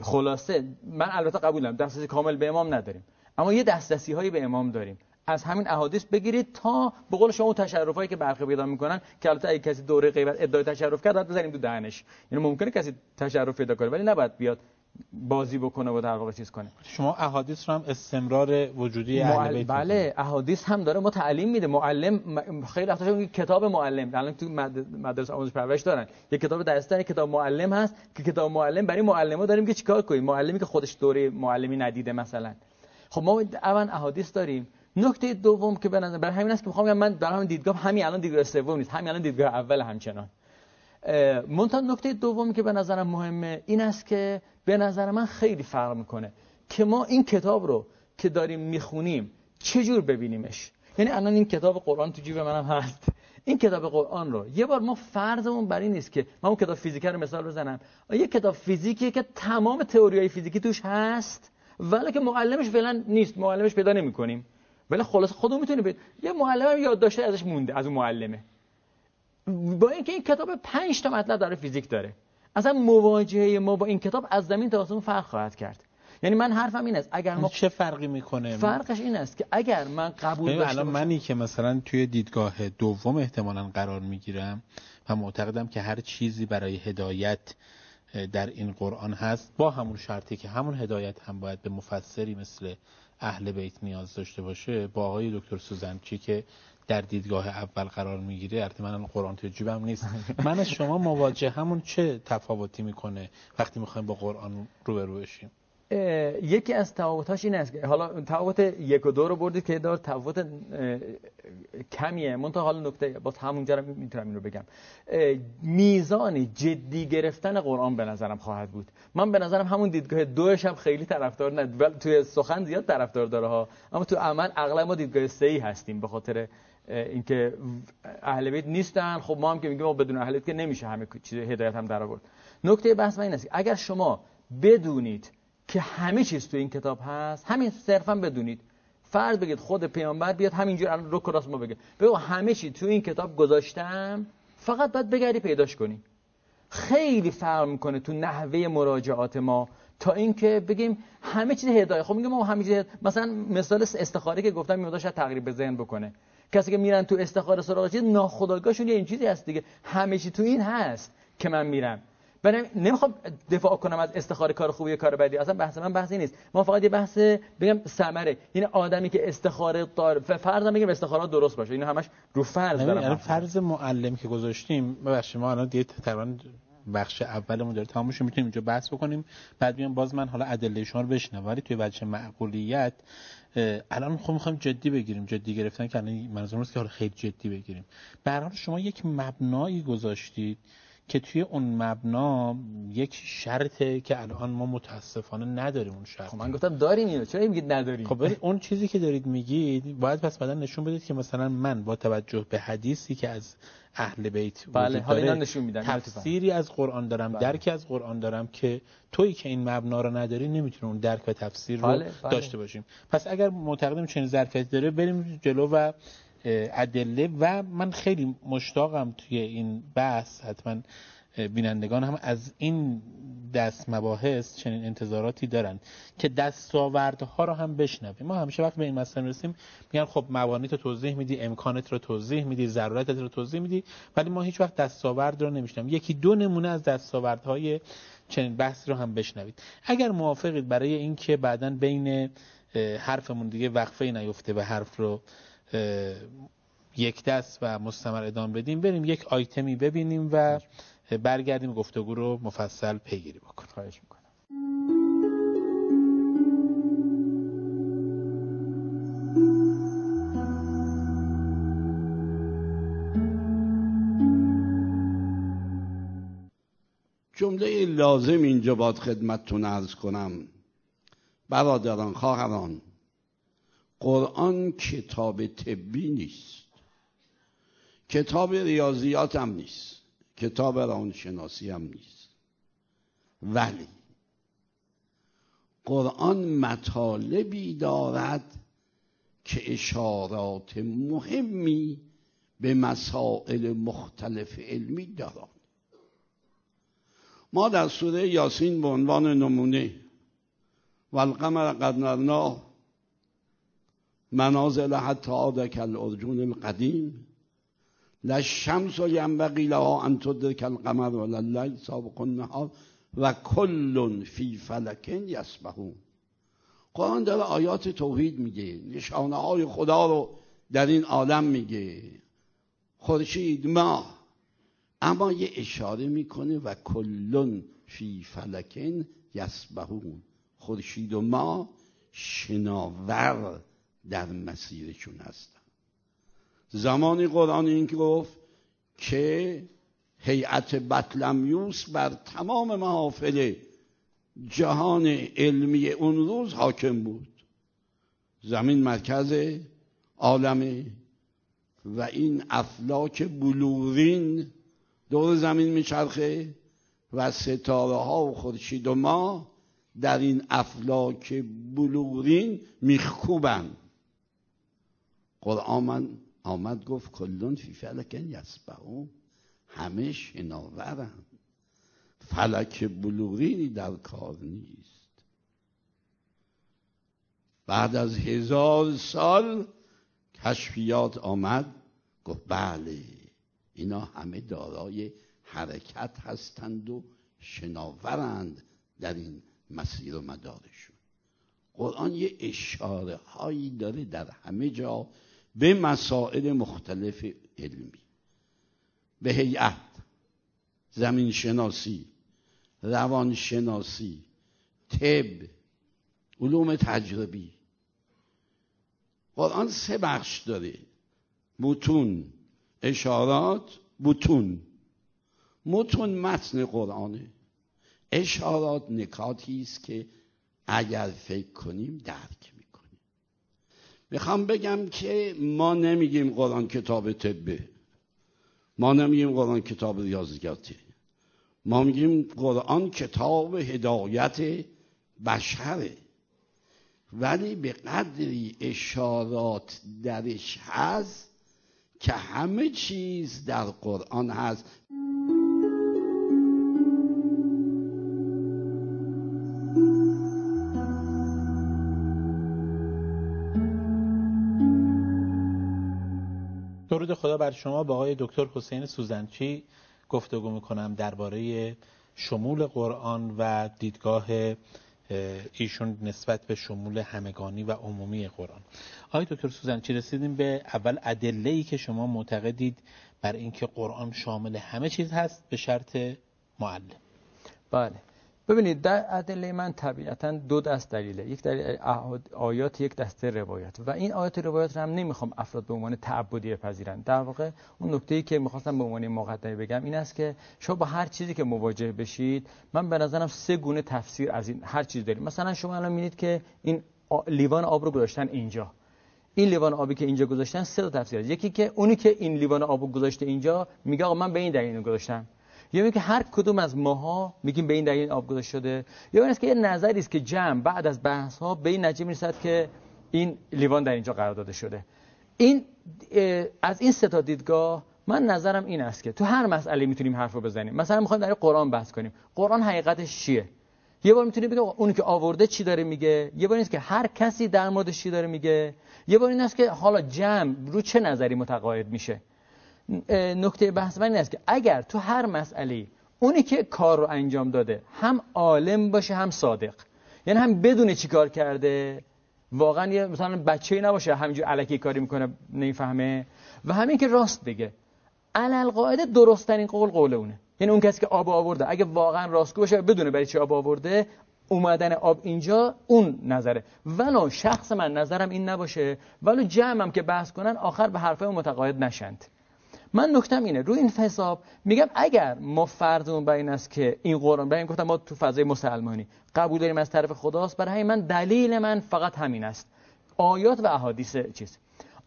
خلاصه من البته قبولم دسترسی کامل به امام نداریم. اما یه دسترسی هایی به امام داریم. از همین احادیث بگیرید تا به قول شما تشرفایی که برخی پیدا می‌کنن که البته اگه کسی دوره غیبت ادعای تشرف کرد بزنیم تو دهنش. یعنی ممکنه کسی تشرف پیدا کنه ولی نباید بیاد بازی بکنه و در واقع چیز کنه. شما احادیث رو هم استمرار وجودی اهل بیت بله احادیث هم داره ما تعلیم میده. معلم خیلی وقتا کتاب معلم. الان تو مدرسه آموزش پرورش دارن. یه کتاب درستان کتاب معلم هست که کتاب معلم برای معلم داریم که چیکار کنیم؟ معلمی که خودش دوره معلمی ندیده مثلا. خب ما اول احادیث داریم. نکته دوم که به نظر برای همین است که می‌خوام من در همین دیدگاه همین الان دیدگاه سوم نیست. همین الان دیدگاه اول همچنان. منتها نکته دوم که به نظرم مهمه این است که به نظر من خیلی فرق می‌کنه که ما این کتاب رو که داریم می‌خونیم چجور ببینیمش؟ یعنی الان این کتاب قرآن تو جیب منم هست. این کتاب قرآن رو یه بار ما فرضمون بر این نیست که من اون کتاب فیزیک رو مثال بزنم. یه کتاب فیزیکیه که تمام تئوریای فیزیکی توش هست؟ ولی که معلمش فعلا نیست. معلمش پیدا نمی‌کنیم. ولی خلاص خودمون می‌تونیم یه معلم یاد داشته ازش مونده از اون معلمه. با اینکه این کتاب 5 تا مطلب داره فیزیک داره. اصلا مواجهه ما با این کتاب از زمین تا آسمون فرق خواهد کرد. یعنی من حرفم این است اگر ما چه فرقی می‌کنه؟ فرقش این است که اگر من قبول داشته الان منی که مثلا توی دیدگاه دوم احتمالا قرار می‌گیرم و معتقدم که هر چیزی برای هدایت در این قرآن هست با همون شرطی که همون هدایت هم باید به مفسری مثل اهل بیت نیاز داشته باشه با آقای دکتر سوزنچی که در دیدگاه اول قرار می‌گیره. البته من قرآن تو جیبم نیست. من از شما مواجه همون چه تفاوتی می‌کنه وقتی می‌خوایم با قرآن روبرو بشیم؟ یکی از تفاوتاش این است که حالا تفاوت یک و دو رو بردید که دار تفاوت کمیه. منتها حالا نکته باز همونجا رو می‌تونم این رو بگم میزان جدی گرفتن قرآن به نظرم خواهد بود. من به نظرم همون دیدگاه دوش هم خیلی طرفدار نه. ولی توی سخن زیاد طرفدار داره ها. اما تو عمل اغلب ما دیدگاه سه‌ای هستیم به خاطر اینکه اهل بیت نیستن. خب ما هم که میگیم بدون اهل بیت که نمیشه همه چیز هدایت هم در آورد نکته بحث این است اگر شما بدونید که همه چیز تو این کتاب هست همین صرفا بدونید. فرض بگید خود پیامبر بیاد همینجور الان رو کراس ما بگه. بگو همه چی تو این کتاب گذاشتم فقط باید بگردی پیداش کنی. خیلی فرق می‌کنه تو نحوه مراجعات ما تا اینکه بگیم همه چیز هدایت. خب میگم ما همه چیز مثلا مثال استخاره که گفتم میاد شاید تقریب ذهن بکنه. کسی که میرن تو استخاره سراغ چیز ناخودآگاهشون یه این چیزی هست دیگه. همه چی تو این هست که من میرم. برای نمی‌خوام دفاع کنم از استخاره کار خوبی کار بدی. اصلا بحث من بحثی نیست. ما فقط یه بحث بگم ثمره. این آدمی که استخاره دار فرض بگیم استخاره درست باشه. اینو همش رو فرض دارم. یعنی فرض معلم که گذاشتیم ببخشید ما الان دیگه تقریبا بخش اولمون داره تمام میشه می‌تونیم اینجا بحث بکنیم. بعد میام باز من حالا ادله شما رو بشنم ولی توی بچه معقولیت الان خب می‌خوایم جدی بگیریم. جدی گرفتن که الان منظورم که حالا خیلی جدی بگیریم. به شما یک مبنایی گذاشتید که توی اون مبنا یک شرطه که الان ما متاسفانه نداریم اون شرط خب من گفتم داریم اینو. چرا میگید نداریم خب اون چیزی که دارید میگید باید پس بعدا نشون بدید که مثلا من با توجه به حدیثی که از اهل بیت بله حالا اینا نشون میدن تفسیری از قرآن دارم بله. درکی از قرآن دارم که تویی که این مبنا رو نداری نمی‌تونه اون درک و تفسیر رو بله. بله. داشته باشیم پس اگر معتقدیم چنین ظرفیتی داره بریم جلو و ادله و من خیلی مشتاقم توی این بحث حتما بینندگان هم از این دست مباحث چنین انتظاراتی دارن که دستاوردها رو هم بشنویم. ما همیشه وقت به این مسئله رسیم میگن خب موانیت رو توضیح میدی امکانت رو توضیح میدی ضرورتت رو توضیح میدی ولی ما هیچ وقت دستاورد رو نمیشنم یکی دو نمونه از دستاوردهای چنین بحث رو هم بشنوید. اگر موافقید برای اینکه بعدا بین حرفمون دیگه وقفه نیفته و حرف رو یک دست و مستمر ادامه بدیم بریم یک آیتمی ببینیم و برگردیم گفتگو رو مفصل پیگیری بکنیم. خواهش می‌کنم. جمله لازم اینجا باید خدمتتون ارز کنم. برادران خواهران قرآن کتاب طبی نیست. کتاب ریاضیات هم نیست. کتاب روانشناسی هم نیست. ولی قرآن مطالبی دارد که اشارات مهمی به مسائل مختلف علمی دارد ما در سوره یاسین به عنوان نمونه و القمر قد نرناه منازل حتی عاد الارجون القدیم لشمس و ینبغی لها ان تدرک القمر و لیل سابق النهار و کل فی فلکن یسبحون. قرآن داره آیات توحید میگه نشانه های خدا رو در این عالم میگه. خورشید ماه. اما یه اشاره می‌کنه و کلون فی فلکن یسبحون. خورشید و ما شناور در مسیرشون هستن زمانی قرآن این گفت که هیئت بطلمیوس بر تمام محافل جهان علمی اون روز حاکم بود. زمین مرکز عالمه و این افلاک بلورین دور زمین میچرخه و ستاره ها و خورشید و ما در این افلاک بلورین میخکوبن. قرآن من آمد گفت کلون فی فلکن یسبهون همه شناورن فلک بلورینی در کار نیست. بعد از هزار سال کشفیات آمد گفت بله اینا همه دارای حرکت هستند و شناورند در این مسیر و مدارشون. قرآن یه اشاره هایی داره در همه جا به مسائل مختلف علمی به هیئت زمین شناسی روان شناسی طب علوم تجربی. قرآن سه بخش داره. متون اشارات بتون متون متن قرآنه. اشارات نکاتی است که اگر فکر کنیم درک. می‌خوام بگم که ما نمیگیم قرآن کتاب طبه ما نمیگیم قرآن کتاب ریاضیاتی. ما میگیم قرآن کتاب هدایت بشره. ولی به قدری اشارات درش هست که همه چیز در قرآن هست. خدا بر شما با آقای دکتر حسین سوزنچی گفتگو می‌کنم درباره شمول قرآن و دیدگاه ایشون نسبت به شمول همگانی و عمومی قرآن. آقای دکتر سوزنچی رسیدیم به اول ادله ای که شما معتقدید بر اینکه قرآن شامل همه چیز هست به شرط معلم. بله. ببینید در ادله من طبیعتا دو دست دلیله. یک دلیل آیات یک دسته روایت. و این آیات روایت رو هم نمی‌خوام افراد به عنوان تعبدی بپذیرن. در واقع اون نکته ای که می‌خواستم به عنوان مقدمه بگم این است که شما با هر چیزی که مواجه بشید من به نظرم سه گونه تفسیر از این هر چیز داریم. مثلا شما الان می‌بینید که این لیوان آب رو گذاشتن اینجا. این لیوان آبی که اینجا گذاشتن سه تا تفسیر یکی که اونی که این لیوان آب گذاشته اینجا میگه آقا من به این دلیل گذاشتم. یا که هر کدوم از ماها میگیم به این دلیل آب شده یا این که یه نظری است که جمع بعد از بحث ها به این نتیجه می‌رسد که این لیوان در اینجا قرار داده شده. این از این سه تا دیدگاه من نظرم این است که تو هر مسئله می‌تونیم حرف بزنیم. مثلا می‌خوایم در قرآن بحث کنیم. قرآن حقیقتش چیه؟ یه بار می‌تونیم بگیم اونی که آورده چی داره میگه؟ یه بار نیست که هر کسی در موردش چی داره میگه؟ یه بار این است که حالا جمع رو چه نظری متقاعد میشه؟ نکته بحث من این است که اگر تو هر مسئله اونی که کار رو انجام داده هم عالم باشه هم صادق. یعنی هم بدون چی کار کرده واقعا یه مثلا بچه‌ای نباشه همینجور علکی کاری می‌کنه نمی‌فهمه. و همین که راست بگه. علل قاعده درست ترین قول قول اونه. یعنی اون کسی که آب آورده اگه واقعا راستگو باشه بدونه برای چی آب آورده اومدن آب اینجا اون نظره. ولو شخص من نظرم این نباشه ولو جمعم که بحث کنن آخر به حرفای متقاعد نشند. من نکتم اینه روی این حساب میگم اگر ما فرضمون بر این است که این قرآن برای این گفتم ما تو فضای مسلمانی قبول داریم از طرف خداست برای من دلیل من فقط همین است. آیات و احادیث چیز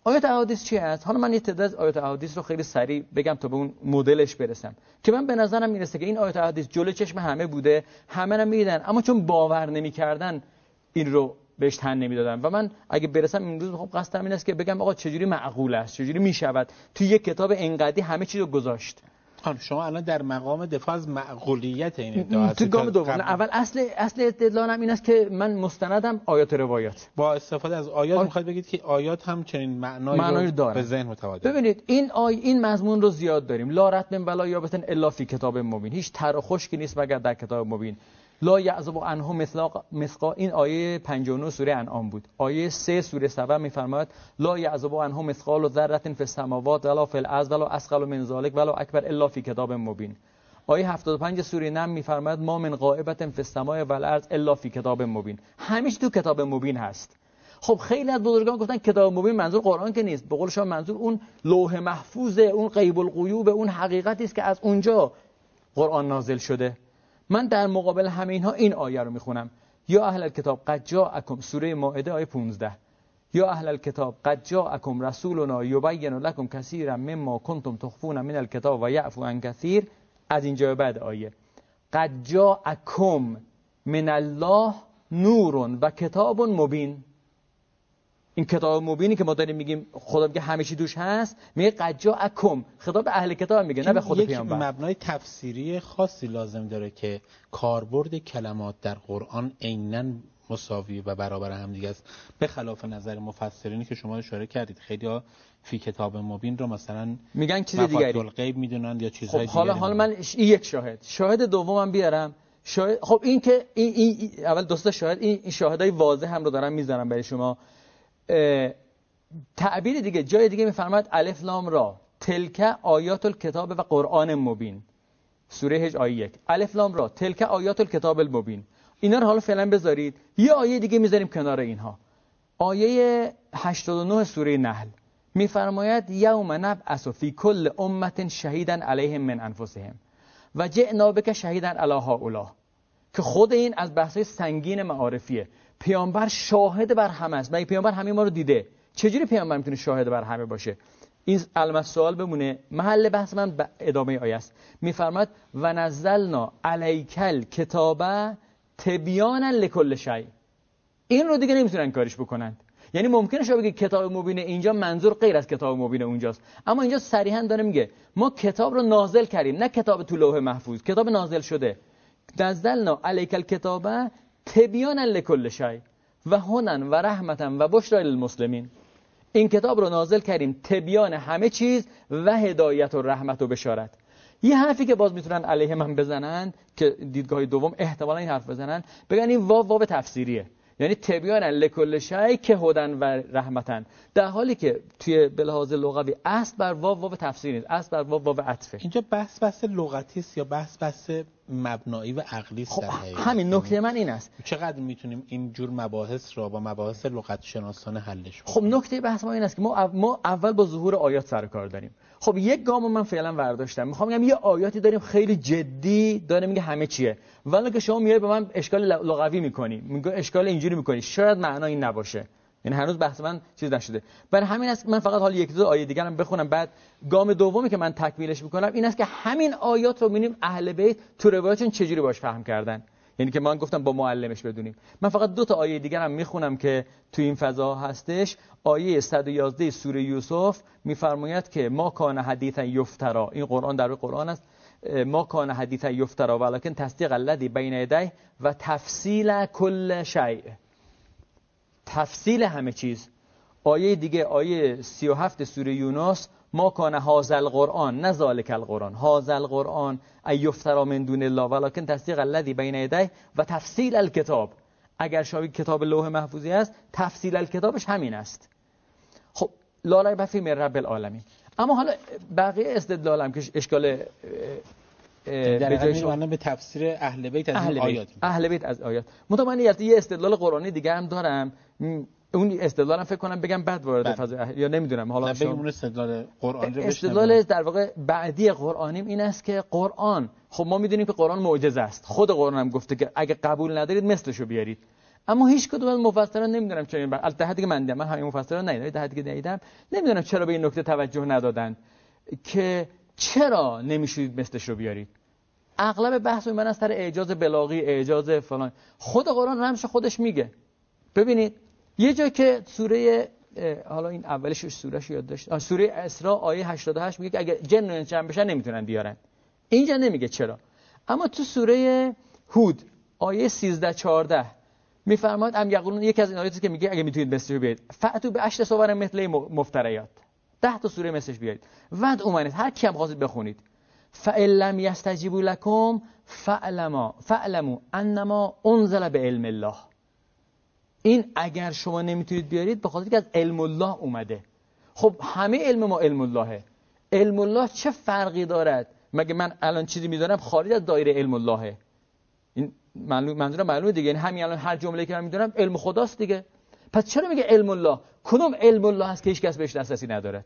آیات احادیث چی است؟ حالا من یه تعداد آیات احادیث رو خیلی سریع بگم تا به اون مدلش برسم. که من به نظرم می‌رسه که این آیات احادیث جلو چشم همه بوده همه هم می‌دیدن اما چون باور نمی‌کردن این رو بهش تن نمی‌دادم و من اگه برسم امروز خب قصدم این است که بگم آقا چجوری معقول است؟ چجوری می‌شود؟ تو یک کتاب انقدی همه چیز رو گذاشت شما الان در مقام دفاع از معقولیت این ادعا تو گام دوم. اول اصل اصل استدلالم این است که من مستندم آیات روایات. با استفاده از آیات آی... می‌خواد بگید که آیات هم چنین معنایی, معنایی رو به ذهن متبادر ببینید این آی این مضمون رو زیاد داریم. لا رطب ولا یابس الا فی کتاب مبین. هیچ تر و خشکی نیست مگر در کتاب مبین. لا یعزب عنه مثقا این آیه 59 سوره انعام بود. آیه 3 سوره سبا میفرماید لا یعزب عنه مثقال ذره فی السماوات ولا فی الارض ولا اصغر من ذلك ولا اکبر الا فی کتاب مبین. آیه 75 سوره نم میفرماید ما من غائبت فی السماء والارض الا فی کتاب مبین. همیشه تو کتاب مبین هست. خب خیلی از بزرگان گفتن کتاب مبین منظور قرآن که نیست. به قول شما منظور اون لوح محفوظ اون غیب الغیوب اون حقیقتی است که از اونجا قرآن نازل شده. من در مقابل همه اینها این آیه رو می‌خونم. یا اهل الکتاب قد جاءکم سوره مائده آیه 15 یا اهل الکتاب قد جاءکم رسولنا یبین لکم کثیرا مما کنتم تخفون من الکتاب و یعفو عن کثیر. از اینجا بعد آیه. قد جاءکم من الله نور و کتاب مبین. این کتاب مبینی که ما داریم میگیم خدا میگه همه چی دوش هست میگه قجا اکم خطاب به اهل کتاب میگه نه به خود پیامبر. مبنای تفسیری خاصی لازم داره که کاربرد کلمات در قرآن عینا مساوی و برابر هم دیگه است. به خلاف نظر مفسرینی که شما اشاره کردید خیلی ها فی کتاب مبین رو مثلا میگن چیز دیگری. غیب می‌دونن یا چیزهای خب حالا حالا من یک شاهد. شاهد دومم بیارم. شاهد خب این که این, این اول دوست شاهد. این شاهدای واضح هم رو دارم می‌ذارم برای شما. تعبیر دیگه جای دیگه میفرماید الف لام را. تلک آیات الکتاب و قرآن مبین. سوره هج آیه یک. الف لام را. تلک آیات الکتاب المبین. اینا رو حالا فعلا بذارید. یه آیه دیگه می‌ذاریم کنار اینها. آیه 89 سوره نحل. میفرماید یوم نبعث فی کل امت شهیدا علیهم من انفسهم. و جئنا بک شهیدا علی هؤلاء. که خود این از بحث سنگین معارفیه. پیامبر شاهد بر همه است. مگه پیامبر همه ما رو دیده؟ چجوری پیامبر می‌تونه شاهد بر همه باشه؟ این علامت سوال بمونه. محل بحث من ادامه آیه است. میفرماد و نزلنا علیکل کتابه تبیانا لکل شی این رو دیگه نمی‌تونن کارش بکنند. یعنی ممکنه شما بگید کتاب مبین اینجا منظور غیر از کتاب مبین اونجاست. اما اینجا صریحا داره میگه ما کتاب رو نازل کردیم. نه کتاب تو لوح محفوظ کتاب نازل شده. نزلنا علیکل کتابه تبیانا لکل شی و هنن و رحمتا و بشرا للمسلمین. این کتاب رو نازل کردیم تبیان همه چیز و هدایت و رحمت و بشارت. یه حرفی که باز می‌تونن علیه من بزنن که دیدگاه دوم احتمالا این حرف بزنن بگن این واو واو تفسیریه. یعنی تبیان لکل شای که هدن و رحمتن در حالی که توی بلحاظ لغوی اصل بر واو واو تفسیر نیست اصل بر واو واو عطفه. اینجا بحث بحث لغتی یا بحث بحث مبنایی و عقلی است خب؟ همین نکته من این است. چقدر می‌تونیم این جور مباحث را با مباحث لغت شناسانه حلش خب کنیم نکته بحث ما این است که ما, ما اول با ظهور آیات سر کار داریم. خب یک گام من فعلا برداشتم می‌خوام بگم یه آیاتی داریم خیلی جدی داره میگه همه چیه. ولی که شما میای به من اشکال لغوی می‌کنی میگه اشکال اینجوری می‌کنی. شاید معنا این نباشه. یعنی هنوز بحث من چیز نشده. برای همین است من فقط حال یک دو آیه دیگر هم بخونم. بعد گام دومی که من تکمیلش می‌کنم این است که همین آیات رو می‌بینیم اهل بیت تو روایتشون چجوری باش فهم کردن. یعنی که من گفتم با معلمش بدونیم. من فقط دو تا آیه دیگر هم می‌خونم که تو این فضا هستش. آیه 111 سوره یوسف میفرماید که ما کان حدیثا یفترا. این قرآن در قرآن است. ما کان حدیثا یفترا ولکن تصدیق الذی بین یدیه و تفصیل کل شیء. تفصیل همه چیز. آیه دیگه آیه 37 سوره یونس ما کان هازل قرآن نه ذالک القرآن. هازل قرآن ای یفترا من دون الله ولکن تصدیق الذی بین یدیه و تفصیل الکتاب. اگر شاید کتاب لوح محفوظی است تفصیل الکتابش همین است. خب لا ریب فی رب العالمین. اما حالا بقیه استدلالم که اشکال در به جای حقیقت به تفسیر اهل بیت از اهل آیات اهل بیت از آیات. مطمئن یه یه استدلال قرآنی دیگه هم دارم. اون استدلالم فکر کنم بگم بعد وارد بله. فضای اهل- یا نمی‌دونم. حالا بگیم اون استدلال قرآن رو استدلال. در واقع بعدی قرآنیم این است که قرآن خب ما می‌دونیم که قرآن معجزه است. خود قرآن هم گفته که اگه قبول ندارید مثلشو بیارید. اما هیچ کدوم از مفسران نمی‌دونم چرا این بر... البته حدی که من دیدم. من همین مفسران ندیدم در حدی که دیدم. نمی‌دونم چرا به این نکته توجه ندادن. که چرا نمیشید مثلش رو بیارید؟ اغلب بحث من از سر اعجاز بلاغی اعجاز فلان. خود قرآن رمش خودش میگه. ببینید یه جا که سوره حالا این اولش سورهش یاد داشت. سوره اسراء آیه 88 میگه که اگه جن و جمع بشن نمی‌تونن بیارن. اینجا نمیگه چرا. اما تو سوره هود آیه 13 14 میفرماید ام یقولون یکی از این آیاتی که میگه اگه می‌تونید رو بیارید. فاتو به اشت صور مثل مفتریات. ده تا سوره مثلش بیارید ود اومنید هر کی هم خواستید بخونید. فَإِن لَّمْ يَسْتَجِيبُوا لَكُمْ فَاعْلَمُوا فَاعْلَمُوا أَنَّمَا أُنزِلَ بِعِلْمِ الله. این اگر شما نمی‌تونید بیارید به خاطر که از علم الله اومده. خب همه علم ما علم اللهه. علم الله چه فرقی دارد؟ مگه من الان چیزی می‌دونم خارج از دایره علم اللهه. این منظورم معلومه دیگه. یعنی همین الان هر جمله که من می‌دونم علم خداست دیگه. پس چرا میگه علم الله؟ کدوم علم الله هست که هیچ کس بهش دسترسی ندارد؟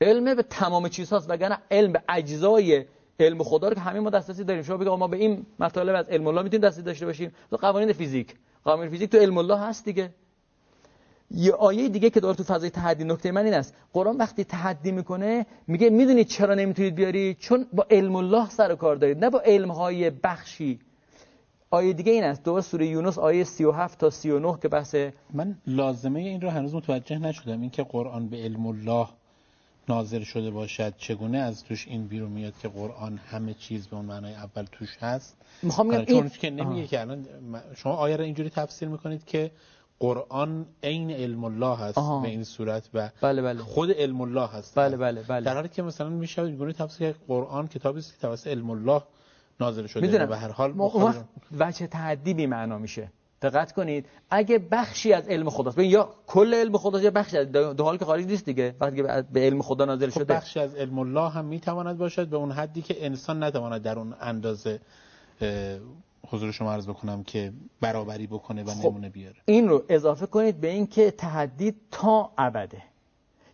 علم به تمام چیزهاست وگرنه علم اجزای علم خدا رو که همه ما دسترسی داریم. شما بگید ما به این مطالب از علم الله می‌تونیم دسترسی داشته باشیم؟ تو قوانین فیزیک. قوانین فیزیک تو علم الله هست دیگه. یه آیه دیگه که داره تو فضای تحدی نکته من این است. قرآن وقتی تحدی می‌کنه میگه می‌دونید چرا نمی‌تونید بیاری چون با علم الله سر کار دارید نه با علم های بخشی. آیه دیگه این است. دوباره سوره یونس آیه 37 تا 39 که بحث من لازمه این رو هنوز متوجه نشدم. اینکه قرآن به علم الله ناظر شده باشد چگونه؟ از توش این بیرون میاد که قرآن همه چیز به اون معنای اول توش هست. می‌خوام بگم آره، چون این که نمیگه. که الان شما آیه رو اینجوری تفسیر می‌کنید که قرآن عین علم الله هست آها. به این صورت و بله بله. خود علم الله هست. بله بله بله. در حالی که مثلا میشه اینگونه تفسیر که قرآن کتابی است که توسط علم الله نازل شده می‌دونم. به هر حال وقت وجه تعدی بی معنا میشه. دقت کنید. اگه بخشی از علم خداست ببین یا کل علم خداست یا بخشی از در حال که خارج نیست دیگه. وقتی که به- علم خدا نازل خب شده. بخشی از علم الله هم می‌تواند باشد. به اون حدی که انسان نتواند در اون اندازه حضور شما عرض بکنم که برابری بکنه و خب. نمونه بیاره. این رو اضافه کنید به اینکه تحدی تا ابده.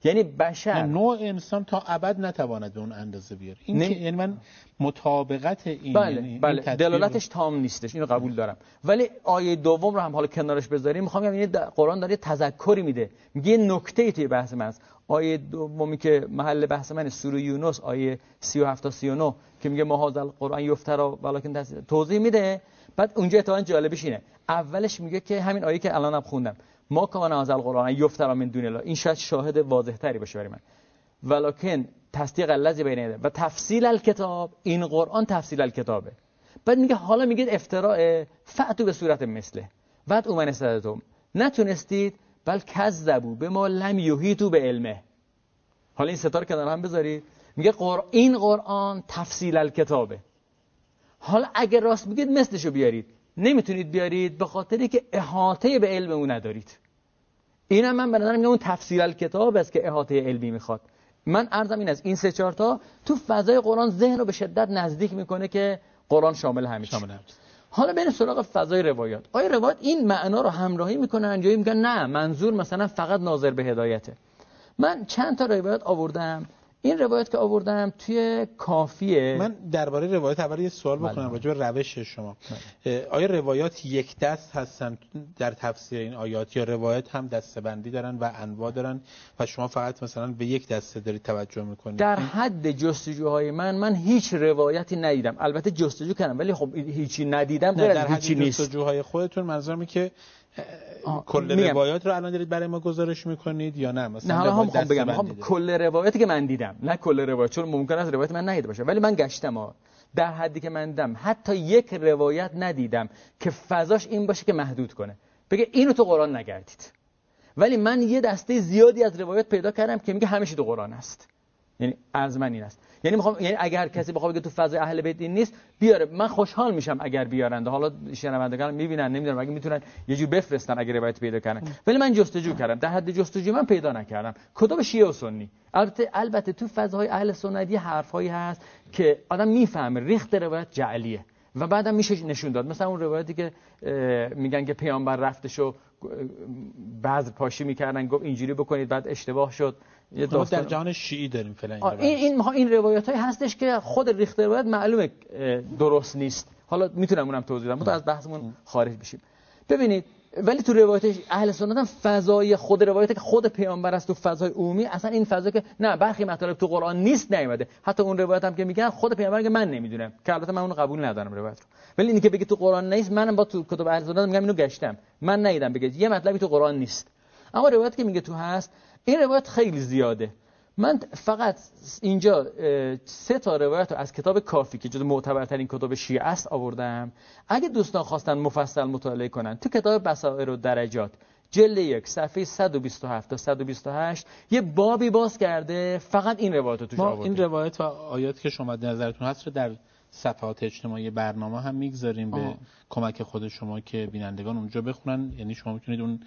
یعنی نه، بشر نوع انسان تا ابد نتواند به اون اندازه بیاره. این که یعنی من مطابقت این بله یعنی این بله. دلالتش تام نیستش. اینو قبول دارم. ولی آیه دوم رو هم حالا کنارش بذاریم. می‌خوام بگم یعنی قرآن داره تذکری میده. میگه یه نکته توی بحث من است آیه دومی که محل بحث من سوره یونس آیه 37 تا 39 که میگه مهاذ القرآن یفترا ولکن توضیح میده. بعد اونجا اتفاقا جالبش اینه. اولش میگه که همین آیه که الانم خوندم. ما کان هذا القرآن یفترا من دون الله. این شاید شاهد واضح تری باشه برای من. ولکن تصدیق الذی بین و تفصیل الکتاب این قرآن تفصیل الکتابه. بعد میگه حالا میگید افتراء فعتو به صورت مثله. بعد اومن استدتم نتونستید بل کذبو به ما لم یحیطوا به علمه. حالا این ستاره کنار هم بذارید. میگه قر... این قرآن تفصیل الکتابه. حالا اگر راست میگید مثلشو بیارید. نمی‌تونید بیارید به خاطری که احاطه به علم اون ندارید. اینم من به نظرم اون تفسیر الکتاب است که احاطه علمی می‌خواد. من ارزم این از این سه چهار تا تو فضای قرآن ذهن رو به شدت نزدیک می‌کنه که قرآن شامل همه شامل حالا بریم سراغ فضای روایات. آیا روایات این معنا رو همراهی می‌کنه انجایی میگن نه منظور مثلا فقط ناظر به هدایته. من چند تا روایت آوردم. این روایت که آوردم توی کافیه. من درباره روایت اول یه سوال بکنم بله. راجع به روش شما. بله. آیا روایات یک دست هستن در تفسیر این آیات یا روایت هم دسته بندی دارن و انواع دارن و شما فقط مثلا به یک دسته دارید توجه می‌کنید؟ در حد جستجوهای من من هیچ روایتی ندیدم. البته جستجو کردم ولی خب هیچی ندیدم در هیچی نیست. جستجوهای خودتون منظورم که کل روایات رو الان دارید برای ما گزارش می‌کنید یا نه؟ مثلا نه هم خب بگم هم کل روایاتی که من دیدم نه کل روایت چون ممکن است روایت من ندیده باشه ولی من گشتم ها. در حدی که من دیدم حتی یک روایت ندیدم که فضاش این باشه که محدود کنه. بگه اینو تو قرآن نگردید. ولی من یه دسته زیادی از روایت پیدا کردم که میگه همیشه تو قرآن است. یعنی از من این است. یعنی می‌خوام یعنی اگر کسی بخواد بگه تو فضای اهل بیت این نیست بیاره. من خوشحال میشم اگر بیارند حالا شنوندگان می‌بینن نمی‌دونم اگه می‌تونن یه جور بفرستن اگر روایت پیدا کنن ولی من جستجو کردم. در حد جستجو من پیدا نکردم. کتاب شیعه و سنی؟ البته البته تو فضای اهل سنت یه حرفایی هست که آدم می‌فهمه. ریخت روایت جعلیه. و بعدم میشه نشون داد. مثلا اون روایتی که میگن که پیامبر رفتشو بعض پاشی می‌کردن گفت اینجوری بکنید بعد اشتباه شد. یه در جهان شیعی داریم فعلا این این این روایت های هستش که خود ریخت روایت معلومه درست نیست. حالا می‌تونم اونم توضیح بدم. تو از بحثمون خارج بشیم. ببینید ولی تو روایت اهل سنت هم فضای خود روایت که خود پیامبر است تو فضای عمومی اصلا این فضا که نه برخی مطالب تو قرآن نیست نیومده. حتی اون روایت هم که میگن خود پیامبر که من نمی‌دونم که البته من اونو قبول ندارم روایت رو. ولی اینی که بگی تو قرآن نیست منم با تو کتب اهل سنت میگم اینو گشتم. من ندیدم بگید. یه مطلبی تو قرآن نیست. اما روایت که میگه تو هست این روایت خیلی زیاده. من فقط اینجا سه تا روایت از کتاب کافی که جز معتبرترین کتاب شیعه است آوردم. اگه دوستان خواستن مفصل مطالعه کنن تو کتاب بصائر و درجات جلد یک صفحه 127 تا 128 یه بابی باز کرده فقط این روایت رو توش آورده این روایت و آیات که شما نظرتون هست رو در صفحات اجتماعی برنامه هم می‌گذاریم به کمک خود شما که بینندگان اونجا بخونن. یعنی شما می‌تونید اون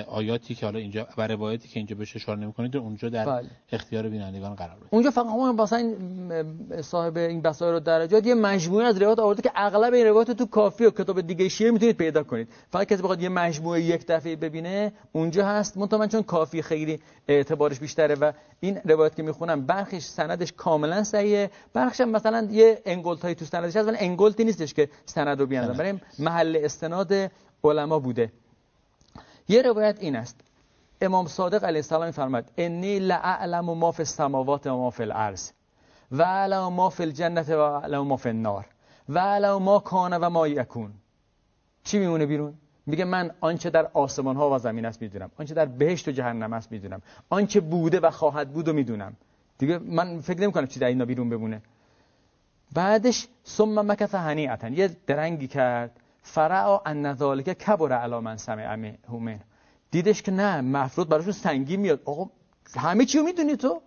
آیاتی که حالا اینجا و روایتی که اینجا بهش اشاره نمی‌کنید اونجا در بله. اختیار بینندگان قرار بدید اونجا فقط اون مثلا صاحب این بصائر و درجات یه مجموعه از روایات آورده که اغلب این روایات تو کافی و کتاب دیگه شیعه می‌تونید پیدا کنید. فقط کسی بخواد یه مجموعه یک دفعه ببینه اونجا هست. من چون کافی خیلی اعتبارش بیشتره و این روایت که می‌خونم برخش سندش کاملا صحیحه. برخش مثلا یه انگلت تو سندش هست ولی انگلتی نیستش که سند رو بیان برای محل استناد علما بوده. یه روایت این است. امام صادق علیه السلام فرمود انی لعلم ما فی السماوات و ما فی الارض و علم ما فی الجنت و علم ما فی النار و علم ما کان و ما یکون. چی میمونه بیرون؟ میگه من آنچه در آسمان ها و زمین است می‌دونم آنچه در بهشت و جهنم است می‌دونم آنچه بوده و خواهد بود و می‌دونم. دیگه من فکر نمی کنم چی در اینا بیرون بمونه. بعدش ثم مکث هنیئتا یه درنگی کرد. فرع ان ذالک کبر علی من سمع دیدش که نه مفروض براشون سنگین میاد. آقا همه چی رو می‌دونی تو؟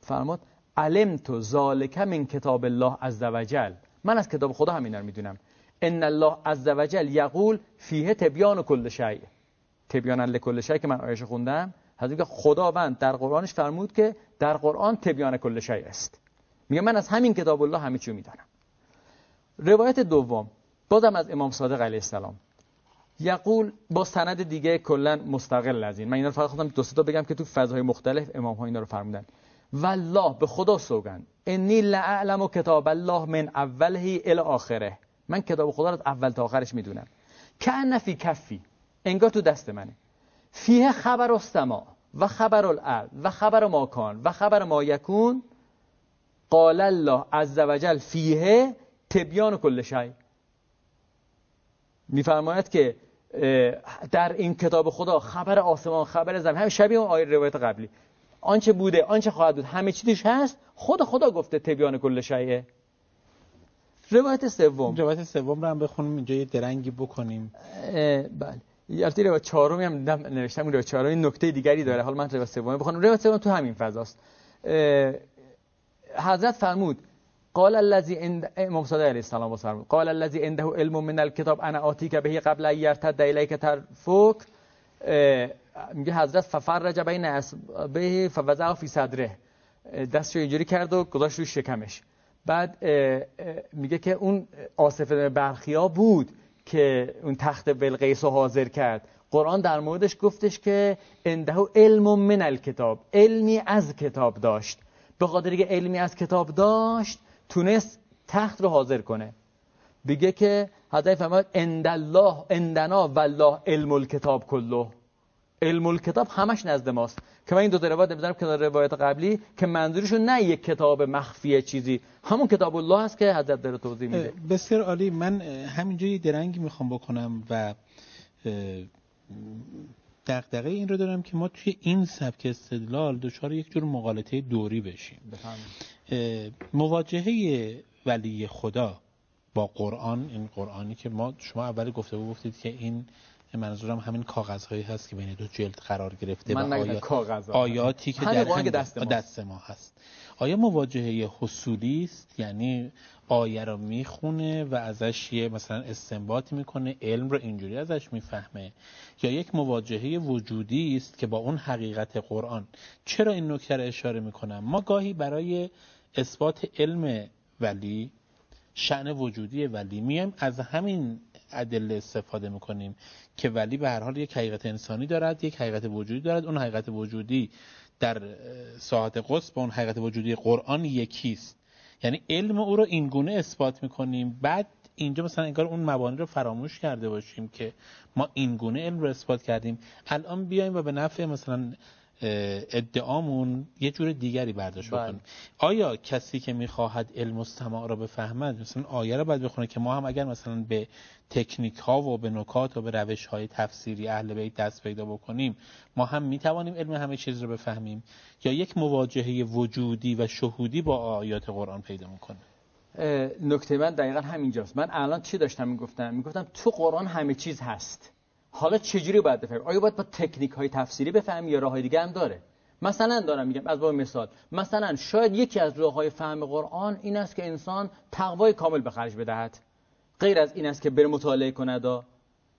فرمود علم تو ذالک من کتاب الله عز وجل من از کتاب خدا همین رو می‌دونم. ان الله عز وجل یقول فیه تبیان کل شیء. تبیان لکل شیء که من آیش خوندم. حضرت خداوند در قرآنش فرمود که در قرآن تبیان کل شیء است. میگه من از همین کتاب الله همه چی می‌دونم روایت دوم. بازم از امام صادق علیه السلام. یقول با سند دیگه کلا مستقل از من اینا رو فقط خودم دو تا بگم که تو فضای مختلف امام ها اینا رو فرمودن. والله به خدا سوگند. انی لعلم کتاب الله من اوله الی آخره. من کتاب خدا رو از اول تا آخرش می‌دونم. که فی کفی. انگار تو دست منه. فیه خبر السما و خبر الارض و خبر ماکان و خبر ما یکون. قال الله عز وجل فیه تبیان کل شی. میفرماید که در این کتاب خدا خبر آسمان خبر زمین همه شبیه اون آیه روایت قبلی. آنچه بوده آنچه خواهد بود همه چی توش هست. خود خدا گفته تبیان کل شیء. روایت سوم. روایت سوم رو هم بخونیم اینجا یه درنگی بکنیم. بله. البته روایت چهارمی هم نوشتم روایت چهارمی نکته دیگری داره. حالا من روایت سومی بخونم. روایت سوم تو همین فضاست. حضرت فرمود قال الذي عند امام صادق علیه السلام فرمود قال الذي عنده علم من الكتاب انا آتیک به قبل ان يرتد الیک ترفک میگه حضرت ففرج بین به فوضع فی صدره. دستشو اینجوری کرد و گذاشت روی شکمش. بعد میگه که اون آصف برخیا بود که اون تخت بلقیس رو حاضر کرد. قرآن در موردش گفتش که انده علم من الکتاب علمی از کتاب داشت. به خاطر علمی از کتاب داشت تونست تخت رو حاضر کنه. بگه که حضرت فرمود اند الله اندنا والله علم الکتاب کله علم الکتاب همش نزد ماست. که من این دو روایت بذارم که روایت قبلی که منظورشون نه یک کتاب مخفی چیزی. همون کتاب الله هست که حضرت داره توضیح میده. بسیار عالی. من همینجا یه درنگی می‌خوام بکنم و دقدقه این رو دارم که ما توی این سبک استدلال دچار یک جور مقالطه دوری بشیم. مواجهه ولی خدا با قرآن این قرآنی که ما شما اول گفته بود گفتید که این منظورم همین کاغذهایی هست که بین دو جلد قرار گرفته من و آیاتی که در هم دست, دست ما هست. آیا مواجهه حصولی است؟ یعنی آیه رو می‌خونه و ازش یه مثلا استنباط می‌کنه علم رو اینجوری ازش می‌فهمه. یا یک مواجهه وجودی است که با اون حقیقت قرآن. چرا این نکته رو اشاره می‌کنم؟ ما گاهی برای اثبات علم ولی شعن وجودی ولی. میایم از همین ادله استفاده می‌کنیم که ولی به هر حال یک حقیقت انسانی دارد یک حقیقت وجودی دارد. اون حقیقت وجودی در ساعت قدس با اون حقیقت وجودی قرآن یکیست. یعنی علم او رو اینگونه اثبات می‌کنیم. بعد اینجا مثلا انگار اون مبانی رو فراموش کرده باشیم که ما اینگونه علم رو اثبات کردیم. الان بیایم و به نفع مثلا ادعامون یه جور دیگری برداشت بله. بکنیم آیا کسی که می‌خواهد علم و سماع را بفهمد مثلا آیه رو باید بخونه که ما هم اگر مثلا به تکنیک ها و به نکات و به روش های تفسیری اهل بیت دست پیدا بکنیم ما هم می‌توانیم علم همه چیز رو بفهمیم؟ یا یک مواجهه وجودی و شهودی با آیات قرآن پیدا می‌کنیم نکته من دقیقا همینجاست. من الان چی داشتم می‌گفتم؟ می‌گفتم تو قرآن همه چیز هست. حالا چجوری باید بفهمیم؟ آیا باید با تکنیک های تفسیری بفهمیم یا راه دیگه هم داره؟ مثلا دارم میگم از با مثال مثلا شاید یکی از راه های فهم قرآن این است که انسان تقوای کامل به خرج بدهد. غیر از این است که بره مطالعه کند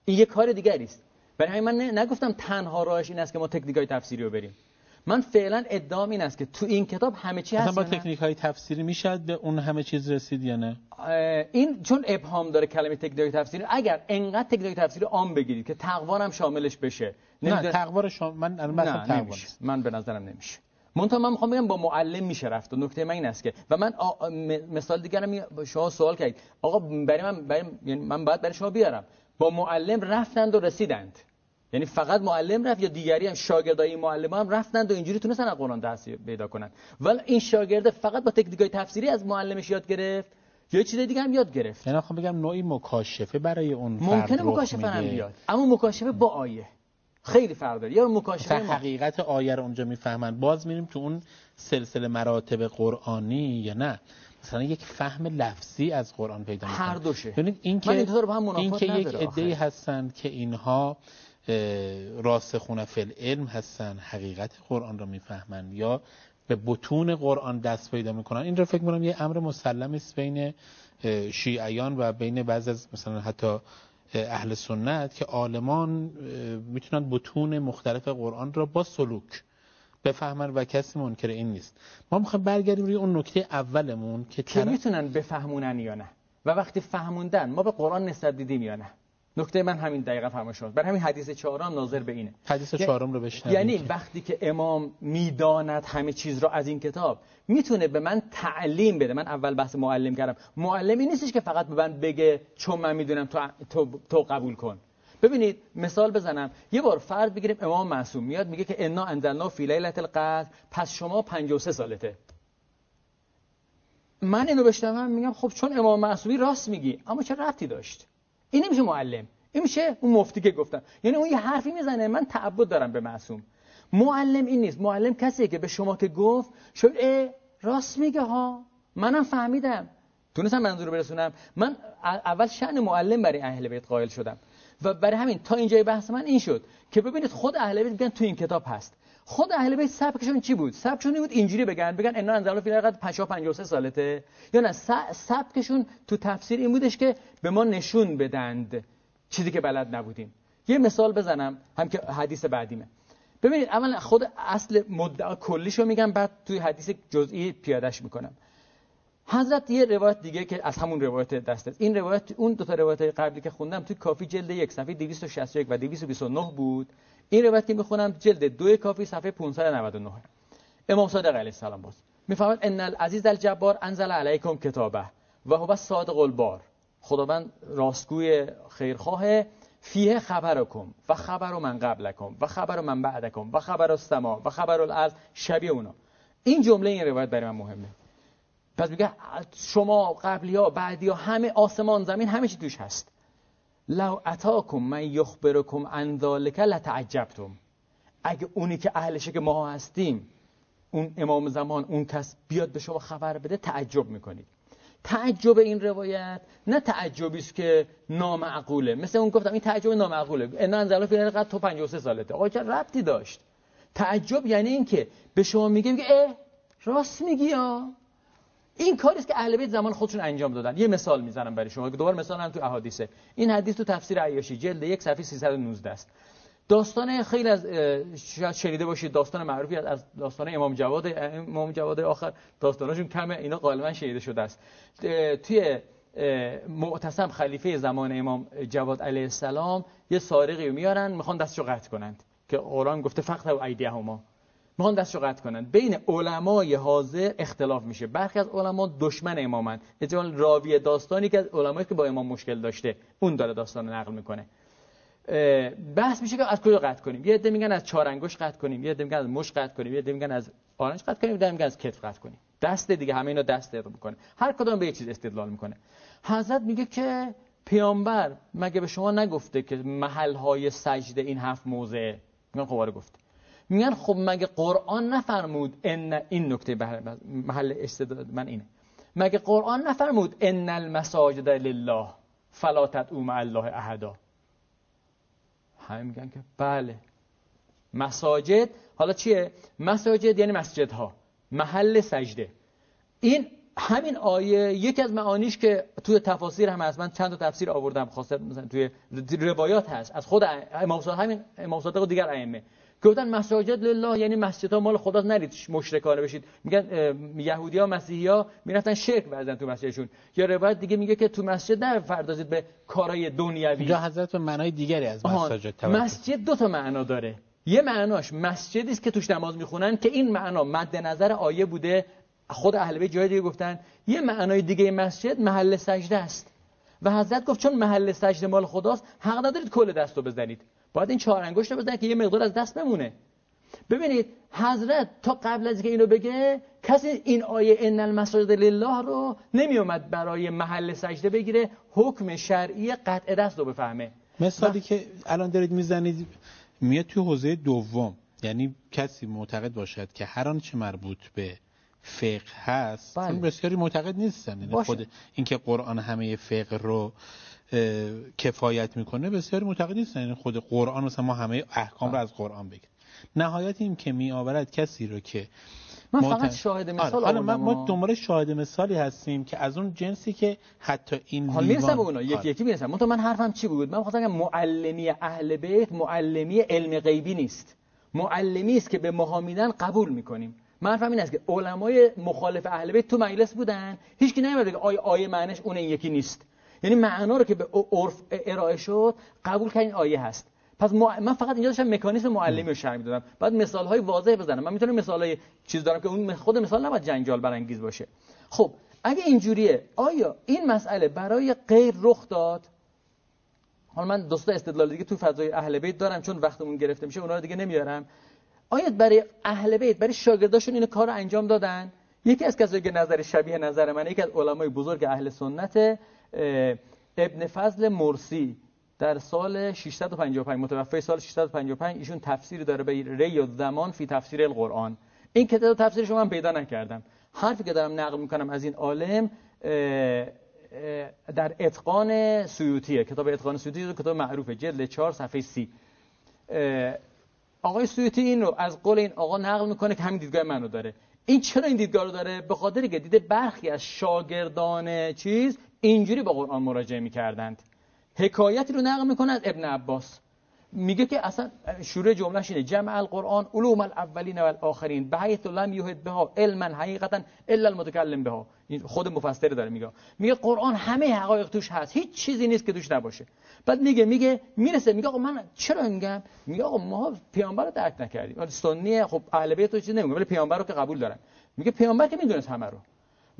این یک کار دیگری است. برای من نگفتم تنها راهش این است که ما تکنیک های تفسیری رو بریم. من فعلا ادعام این است که تو این کتاب همه چی هست با تکنیک های تفسیری میشه به اون همه چیز رسید یا نه؟ این چون ابهام داره کلمه تکنیک تفسیری اگر انقدر تکنیک تفسیری عام بگیرید که تقوا هم شاملش بشه نه تقوا شام... من نه. من به نظرم نمیشه. منتها من می‌خوام بگم با معلم میشه رفت. و نکته من این است که و من آ... مثال دیگه شما سوال کردید. آقا برای من برای... یعنی من باید برای شما بیارم. با معلم رفتند و رسیدند. یعنی فقط معلم رفت یا دیگری هم شاگردای معلم هم رفتند و اینجوری تونستن از قرآن درس پیدا کنن. ولی این شاگرد فقط با تکنیکای تفسیری از معلمش یاد گرفت یا چیز دیگه هم یاد گرفت؟ یعنی خب بگم نوعی مکاشفه برای اون ممکنه مکاشفه هم بیاد. اما مکاشفه با آیه. خیلی فرق داره. یا مکاشفه حقیقت آیه رو اونجا می‌فهمن. باز میریم تو اون سلسله مراتب قرآنی یا نه؟ مثلا یک فهم لفظی از قرآن پیدا می‌کنه. هر دوشه. ببینید این که این که یک عده‌ای هستند که اینها راسخون فل علم هستن حقیقت قرآن رو می‌فهمن یا به بتون قرآن دست پیدا می‌کنن. این رو فکر می‌کنم یه امر مسلم است بین شیعیان و بین بعض از مثلا حتی اهل سنت که عالمان می‌تونن بتون مختلف قرآن را با سلوک بفهمن و کسی منکر این نیست. ما می‌خوایم برگردیم روی اون نکته اولمون که, که می‌تونن بفهمونن یا نه. و وقتی فهموندن ما به قرآن نسبت دیدیم یا نه. نکته من همین دقیقا فرما شد برای همین حدیث چهارم ناظر به اینه. حدیث چهارم رو بشنوید. یعنی وقتی که امام می‌داند همه چیز رو از این کتاب می‌تونه به من تعلیم بده. من اول بحث معلم کردم. معلمی نیستش که فقط به من بگه چون من می‌دونم تو, تو, تو قبول کن. ببینید مثال بزنم. یه بار فرض بگیریم امام معصوم میاد میگه که انا انزلنا فی لیلة القدر پس شما 53 سالته. من اینو بشنوم میگم خب چون امام معصومی راست میگی اما چه ربطی داشت؟ این نمیشه معلم. این میشه اون مفتی که گفتم. یعنی اون یه حرفی می‌زنه من تعبد دارم به معصوم. معلم این نیست. معلم کسیه که به شما که گفت شد راست میگه ها. منم فهمیدم. تونستم منظور برسونم. من اول شأن معلم برای اهل بیت قائل شدم. و برای همین تا اینجای بحث من این شد که ببینید خود اهل بیت میگن تو این کتاب هست. خود اهل بیت سبکشون چی بود؟ سبکشون بود اینجوری بگن بگن انا انزل فی القد 50 53 سالته. یا نه سبکشون تو تفسیر این بودش که به ما نشون بدند چیزی که بلد نبودیم. یه مثال بزنم هم که حدیث بعدیمه. ببینید اولا خود اصل مدعا کلیشو میگم بعد توی حدیث جزئی پیادش می‌کنم. حضرت یه روایت دیگه که از همون روایت دست است. این روایت اون دو تا روایت قبلی که خوندم توی کافی جلد یک صفحه 261 و 229 بود. این روایت که می‌خونم جلد دو کافی صفحه 599 امام صادق علیه السلام باز. می‌فهمد ان العزیز الجبار انزل علیکم کتابه و هو صادق البار. خداوند راستگوی خیرخواه فیه خبرکم و خبر من قبلکم و خبر من بعدکم و خبر السما و خبر الارض شبیه اونا. این جمله این روایت برای من مهمه. پس میگه شما قبلی ها بعدی ها همه آسمان زمین همه چی توش هست. لو اتاکم من یخبرکم عن ذالک لتعجبتم. اگه اونی که اهلشه که ما هستیم اون امام زمان اون کس بیاد به شما خبر بده تعجب می‌کنید. تعجب این روایت نه تعجبی است که نامعقوله. مثل اون گفتم این تعجب نامعقوله. ان انزل فی قد تو 53 سالته. آقا چه ربطی داشت؟ تعجب یعنی این که به شما میگه میگه راست میگی یا این کاری که اهل بیت زمان خودشون انجام دادن. یه مثال می‌زنم برای شما دوباره مثال هم تو احادیثه. این حدیث تو تفسیر عیاشی جلد یک صفحه 319 است. داستان خیلی از شاید شنیده باشید داستان معروفی از داستان امام جواد امام جواد آخر. داستاناشون کمه اینا غالبا شنیده شده است. توی معتصم خلیفه زمان امام جواد علیه السلام یه سارقی میارن می‌خوان دستشو قطع کنند. که قرآن گفته فقط و ایدیهما. می‌خوان دستشو قطع کنند بین علمای حاضر اختلاف میشه. برخی از علما دشمن امامن. اجال راوی داستانی که از علمایی که با امام مشکل داشته اون داره داستان نقل می‌کنه. بحث میشه که از کجا قطع کنیم. یه عده میگن از چهار انگشت قطع کنیم. یه عده میگن از مش قطع کنیم. یه عده میگن از آرنج قطع کنیم. یه میگن از کتف قطع کنیم. دست دیگه همه اینا دست رو می‌کنه. هر کدوم به یه چیز استدلال می‌کنه. حضرت میگه که پیامبر مگه به شما نگفته که محل های سجده این هفت موضع؟ میگن خب آره گفته. میگن خب مگه قرآن نفرمود ان این نکته محل استدلال من اینه. مگه قرآن نفرمود ان المساجد لله فلا تدعوا مع الله احدا؟ همه میگن که بله. مساجد حالا چیه؟ مساجد یعنی مسجدها. محل سجده. این همین آیه یکی از معانیش که توی تفاسیر هم هست. من چند تا تفسیر آوردم خاصه مثلا توی روایات هست. از خود امام صادق همین امام صادق و دیگر ائمه. گفتن مساجد لله یعنی مسجد ها مال خدا نرید مشرکانه بشید. میگن یهودی ها مسیحی ها می‌رفتن شرک ورزن تو مسجدشون. یا روایت دیگه میگه که تو مسجد نه فردازید به کارهای دنیوی. اینجا حضرت به معنای دیگری از مساجد مسجد دو تا معنا داره. یه معناش مسجدی است که توش نماز می‌خونن که این معنا مد نظر آیه بوده. خود اهل بیت جای دیگه گفتن. یه معنای دیگه مسجد محل سجده است. و حضرت گفت چون محل سجده مال خداست حق ندارید کل دستو بزنید. باید این چهار انگشت رو بزنید که یه مقدار از دست بمونه ببینید حضرت تا قبل از که اینو بگه کسی این آیه ان المساجد لله رو نمیومد برای محل سجده بگیره حکم شرعی قطع دست رو بفهمه. مثالی که الان دارید می‌زنید میاد توی حوزه دوم. یعنی کسی معتقد باشد که هر آنچه مربوط به فقه هست بله. بسیاری معتقد نیستن. یعنی خود اینکه قرآن همه فقه رو کفایت می‌کنه بسیاری معتقد نیستن. یعنی خود قرآن مثلا ما همه احکام رو از قرآن بگیریم. نهایت این که می آورد کسی رو که من فقط شاهد آره، مثال آره ما دنبال شاهد مثالی هستیم که از اون جنسی که حتی این حالا می‌رسم به اونا. یکی یکی می‌رسم من من حرفم چی بود؟ من خواستم معلمی اهل بیت معلمی علم غیبی نیست. معلمی است که به ماها میدن قبول می‌کنیم. من حرفم این است که علمای مخالف اهل بیت تو مجلس بودن. هیچ کی نمیاد که آیه آیه معنیش اون یکی نیست. یعنی معنا رو که به عرف ارائه شد قبول کردن آیه هست. پس من فقط اینجا داشتم مکانیزم معلمی رو شرح می‌دادم. بعد مثال های واضح بزنم. من می‌تونم مثال های چیز دارم که اون خود مثال نباید جنجال برانگیز باشه. خب اگه اینجوریه آیا این مسئله برای غیر رخ داد؟ حالا من دوستا استدلال دیگه تو فضای اهل بیت دارم چون وقتمون گرفته میشه اونا رو دیگه نمیارم. آیا برای اهل بیت برای شاگرداشون این کار انجام دادن؟ یکی از کسایی که نظر شبیه نظر من یکی از علمای بزرگ اهل سنت ابن فضل مرسی در سال 655 متوفی سال 655 ایشون تفسیری داره به ری و زمان فی تفسیر القرآن. این کتاب تفسیر شما من پیدا نکردم. حرفی که دارم نقل می‌کنم از این عالم در اتقان سیوطیه. کتاب اتقان سیوطی کتاب معروفه جلد 4 صفحه 30 آقای سیوطی این رو از قول این آقا نقل می‌کنه که همین دیدگاه منو داره. این چرا این دیدگاه رو داره؟ به خاطر که دیده برخی از شاگردان چیز اینجوری با قرآن مراجعه می‌کردند. حکایتی رو نقل می‌کنه از ابن عباس. میگه که اصلا شروع جملهش اینه. جمع القرآن علوم الاولین و الاخرین حیث لم یهد بها علما حقیقتا الا المتکلم بها. خود مفسر داره میگه. میگه قرآن همه حقایق توش هست. هیچ چیزی نیست که توش نباشه. بعد میگه میگه می‌رسه. میگه آقا من چرا میگم؟ میگه آقا ما پیامبر رو درک نکردیم. ولی سنی خب اهل بیت تو چیز نمیگه. ولی پیامبر رو که قبول دارن. میگه پیامبر که می‌دونست همه رو.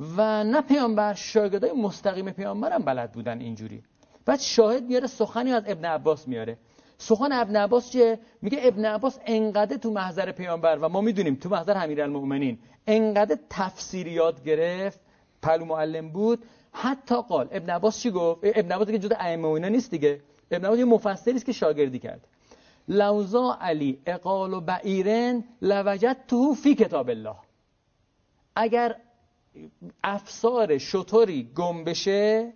و نه پیامبر شاگردای مستقیم پیامبر هم بلد بودن اینجوری. بعد شاهد میاره سخنی از ابن عباس میاره. سخن ابن عباس چه میگه ابن عباس انقدر تو محضر پیامبر و ما می‌دونیم تو محضر امیرالمؤمنین انقدر تفسیریات گرفت پلو معلم بود. حتی قال ابن عباس چی گفت؟ ابن عباس که جدا ائمه اینا نیست دیگه. ابن عباس یه مفسری است که شاگردی کرد. لوزا علی اقال و بعیرن لوجد تو فی کتاب الله. اگر افسار شطوری گم بشه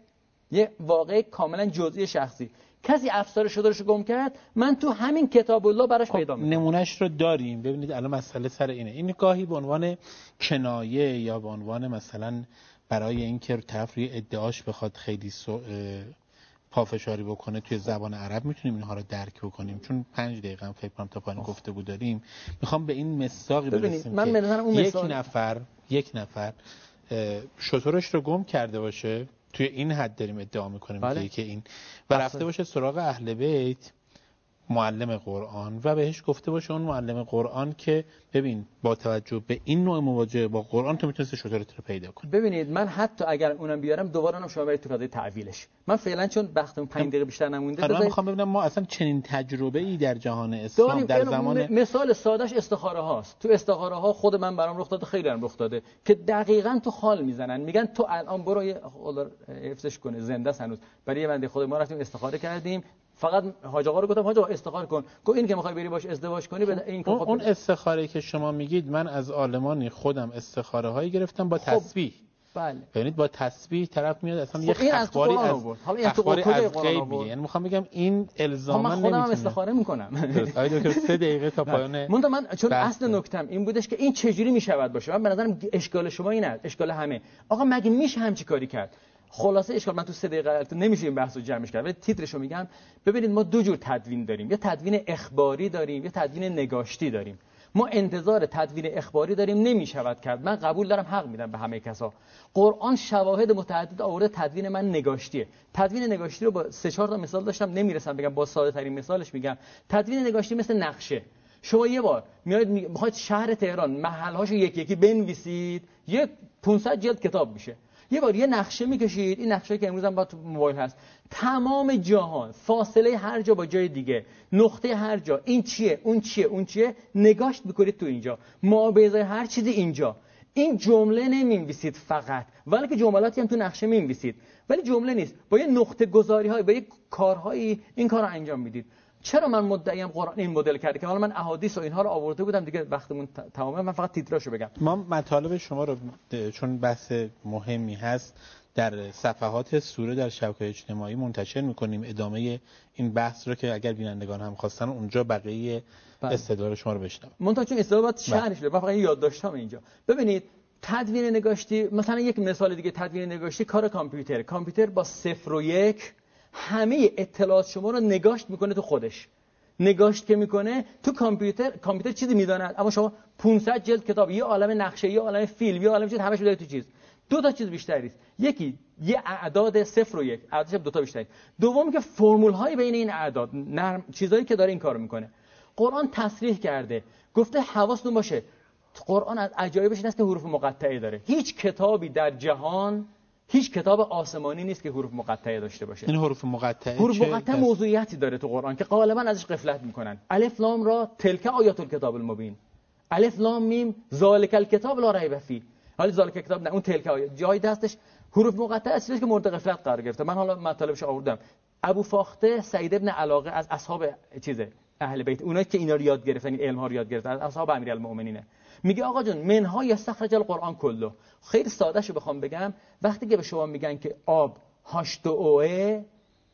یه واقع کاملا جزئی شخصی. کسی افسار شطورش رو گم کرد من تو همین کتاب الله براش خب پیدا می‌کنم. نمونهش رو داریم. ببینید الان مسئله سر اینه. این گاهی به عنوان کنایه یا به عنوان مثلا برای اینکه طرف روی ادعاش بخواد خیلی. پافشاری بکنه توی زبان عرب می‌تونیم اینها رو درک بکنیم. چون پنج دقیقه هم فکر کنم تا پایین گفته بود داریم. می‌خوام به این مساقی برسیم من که اون یک نفر یک نفر شطورش رو گم کرده باشه. توی این حد داریم ادعا می‌کنیم بله. که این و رفته باشه سراغ اهل بیت. معلم قرآن و بهش گفته باشه اون معلم قرآن که ببین با توجه به این نوع مواجهه با قرآن تو می‌تونستی شطورت رو پیدا کنی. ببینید من حتی اگر اونم بیارم دوباره اونم شما برید تو قضیه تعویلش. من فعلا چون وقتم 5 دقیقه بیشتر نمونده من می‌خوام ببینم ما اصلا چنین تجربه ای در جهان اسلام در زمان مثال سادهش استخاره هاست. تو استخاره ها خود من برام رخ داده خیلی هم رخ داده که دقیقا تو خال می‌زنن. میگن تو الان برو خدا حفظش کنه زنده هنوز. برای یه بنده خود ما رفتیم استخاره کردیم. فقط حاج آقا رو گفتم حاج آقا استخاره کن. گفت این که می‌خوای بری باش ازدواج کنی بده این اون, اون استخاره که شما میگید من از آلمانی خودم استخاره هایی گرفتم با خب. تسبیح. بله. ببینید با تسبیح طرف میاد اصلا خب یه اخباری از اخباری از غیب یعنی می‌خوام بگم این الزاما من خودم استخاره می‌کنم. آید دکتر 3 دقیقه تا پایان من من چون اصل نکتم این بودش که این چجوری می‌شود باشه؟ من به نظرم اشکال شما اینه اشکال همه. آقا مگه میشه همچی کاری کرد؟ خلاصه اشکال من تو سه دقیقه نمیشه این بحث رو جمعش کرد ولی تیترشو میگم. ببینید ما دو جور تدوین داریم یا تدوین اخباری داریم یا تدوین نگاشتی داریم. ما انتظار تدوین اخباری داریم نمی‌شود کرد. من قبول دارم حق میدم به همه کسا. قرآن شواهد متعدد آورده تدوین من نگاشتیه. تدوین نگاشتی رو با سه چهار تا مثال داشتم نمی‌رسم بگم با ساده ترین مثالش میگم. تدوین نگاشتی مثل نقشه. شما یه بار میاد می‌خواید شهر تهران محلهاشو یکی یکی بنویسید یه 500 جلد کتاب میشه. یه بار یه نقشه می‌کشید. این نقشه که امروز هم با تو موبایل هست. تمام جهان فاصله هر جا با جای دیگه نقطه هر جا. این چیه؟ اون چیه؟ اون چیه؟ نگاشت بکنید تو اینجا. معابزه هر چیزی اینجا. این جمله نمی‌نویسید فقط. ولی که جملاتی هم تو نقشه می‌نویسید. ولی جمله نیست. با یه نقطه گذاری های با یه کارهایی این کار رو انجام می‌دید. چرا من مدعیم قرآن این مدل کرده که حالا من احادیث و اینها رو آورده بودم دیگه وقتمون تمامه. من فقط تیتراشو بگم. ما مطالب شما رو چون بحث مهمی هست در صفحات سوره در شبکه اجتماعی منتشر می‌کنیم. ادامه این بحث رو که اگر بینندگان هم خواستن اونجا بقیه بله. استدلال شما رو بشنم منتها چون استدلال باید بله. فقط یادداشتام اینجا. ببینید تدوین نگاشتی مثلا یک مثال دیگه تدوین نگاشتی کار کامپیوتر کامپیوتر با صفر و یک همه اطلاعات شما رو نگاشت می‌کنه تو خودش. نگاشت که می‌کنه تو کامپیوتر کامپیوتر چیزی می‌داند. اما شما 500 جلد کتاب یه عالم نقشه یه عالم فیلم یه عالم چیز همش بده تو چیز. دو تا چیز بیشتری است. یکی یه اعداد صفر و یک. اعدادش دو تا بیشتری. دوم که فرمول های بین این اعداد نرم چیزایی که داره این کارو می‌کنه. قرآن تصریح کرده. گفته حواستون باشه. قرآن از عجایبش این است که حروف مقطعه داره. هیچ کتابی در جهان هیچ کتاب آسمانی نیست که حروف مقطعه داشته باشه. این حروف مقطعه حروف مقطعه موضوعیتی داره تو قرآن که غالبا ازش غفلت می‌کنن. الف لام را تلک آیات الکتاب المبین. الف لام میم ذالک الکتاب لا ریب فی حالا ذالک کتاب نه اون تلک آیات جای دستش حروف مقطعه اصلیش که مورد غفلت قرار گرفته. من حالا مطالبش آوردم. ابو فاخته سعید ابن علاقه از اصحاب چیزه اهل بیت اونایی که اینا رو یاد گرفتن این علم ها رو یاد گرفتن اصحاب امیرالمومنینه میگه آقا جون منها یا استخرج القرآن کلو. خیلی ساده شو بخوام بگم. وقتی که به شما میگن که آب هاشت اوه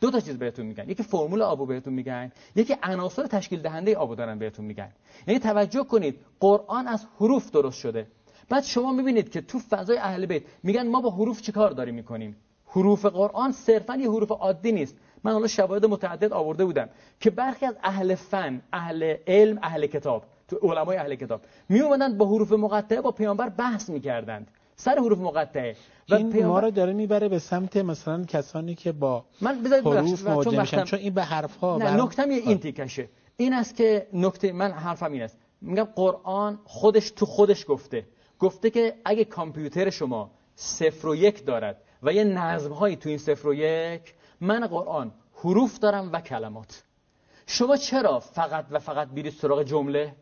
دو تا چیز بهتون میگن. یکی فرمول آبو بهتون میگن یکی عناصر تشکیل دهنده آبو دارن بهتون میگن. یعنی توجه کنید قرآن از حروف درست شده. بعد شما می‌بینید که تو فضای اهل بیت میگن ما با حروف چیکار داریم می‌کنیم؟ حروف قرآن صرفا یه حروف عادی نیست. من حالا شواهد متعدد آورده بودم که برخی از اهل فن اهل علم اهل کتاب تو علمای اهل کتاب. می اومدن با حروف مقطعه با پیامبر بحث می‌کردند. سر حروف مقطعه. و این پیامبر... ما رو داره می‌بره به سمت مثلا کسانی که با من حروف مواجه میشن. چون این به حرف ها نه بر... نکتم یه این تیکشه. این است که نکته من حرفم این است. میگم قرآن خودش تو خودش گفته. گفته که اگه کامپیوتر شما صفر و یک دارد و یه نظم هایی تو این صفر و یک من قرآن حروف دارم و کلمات. شما چرا فقط و فقط بیرید سراغ جمله؟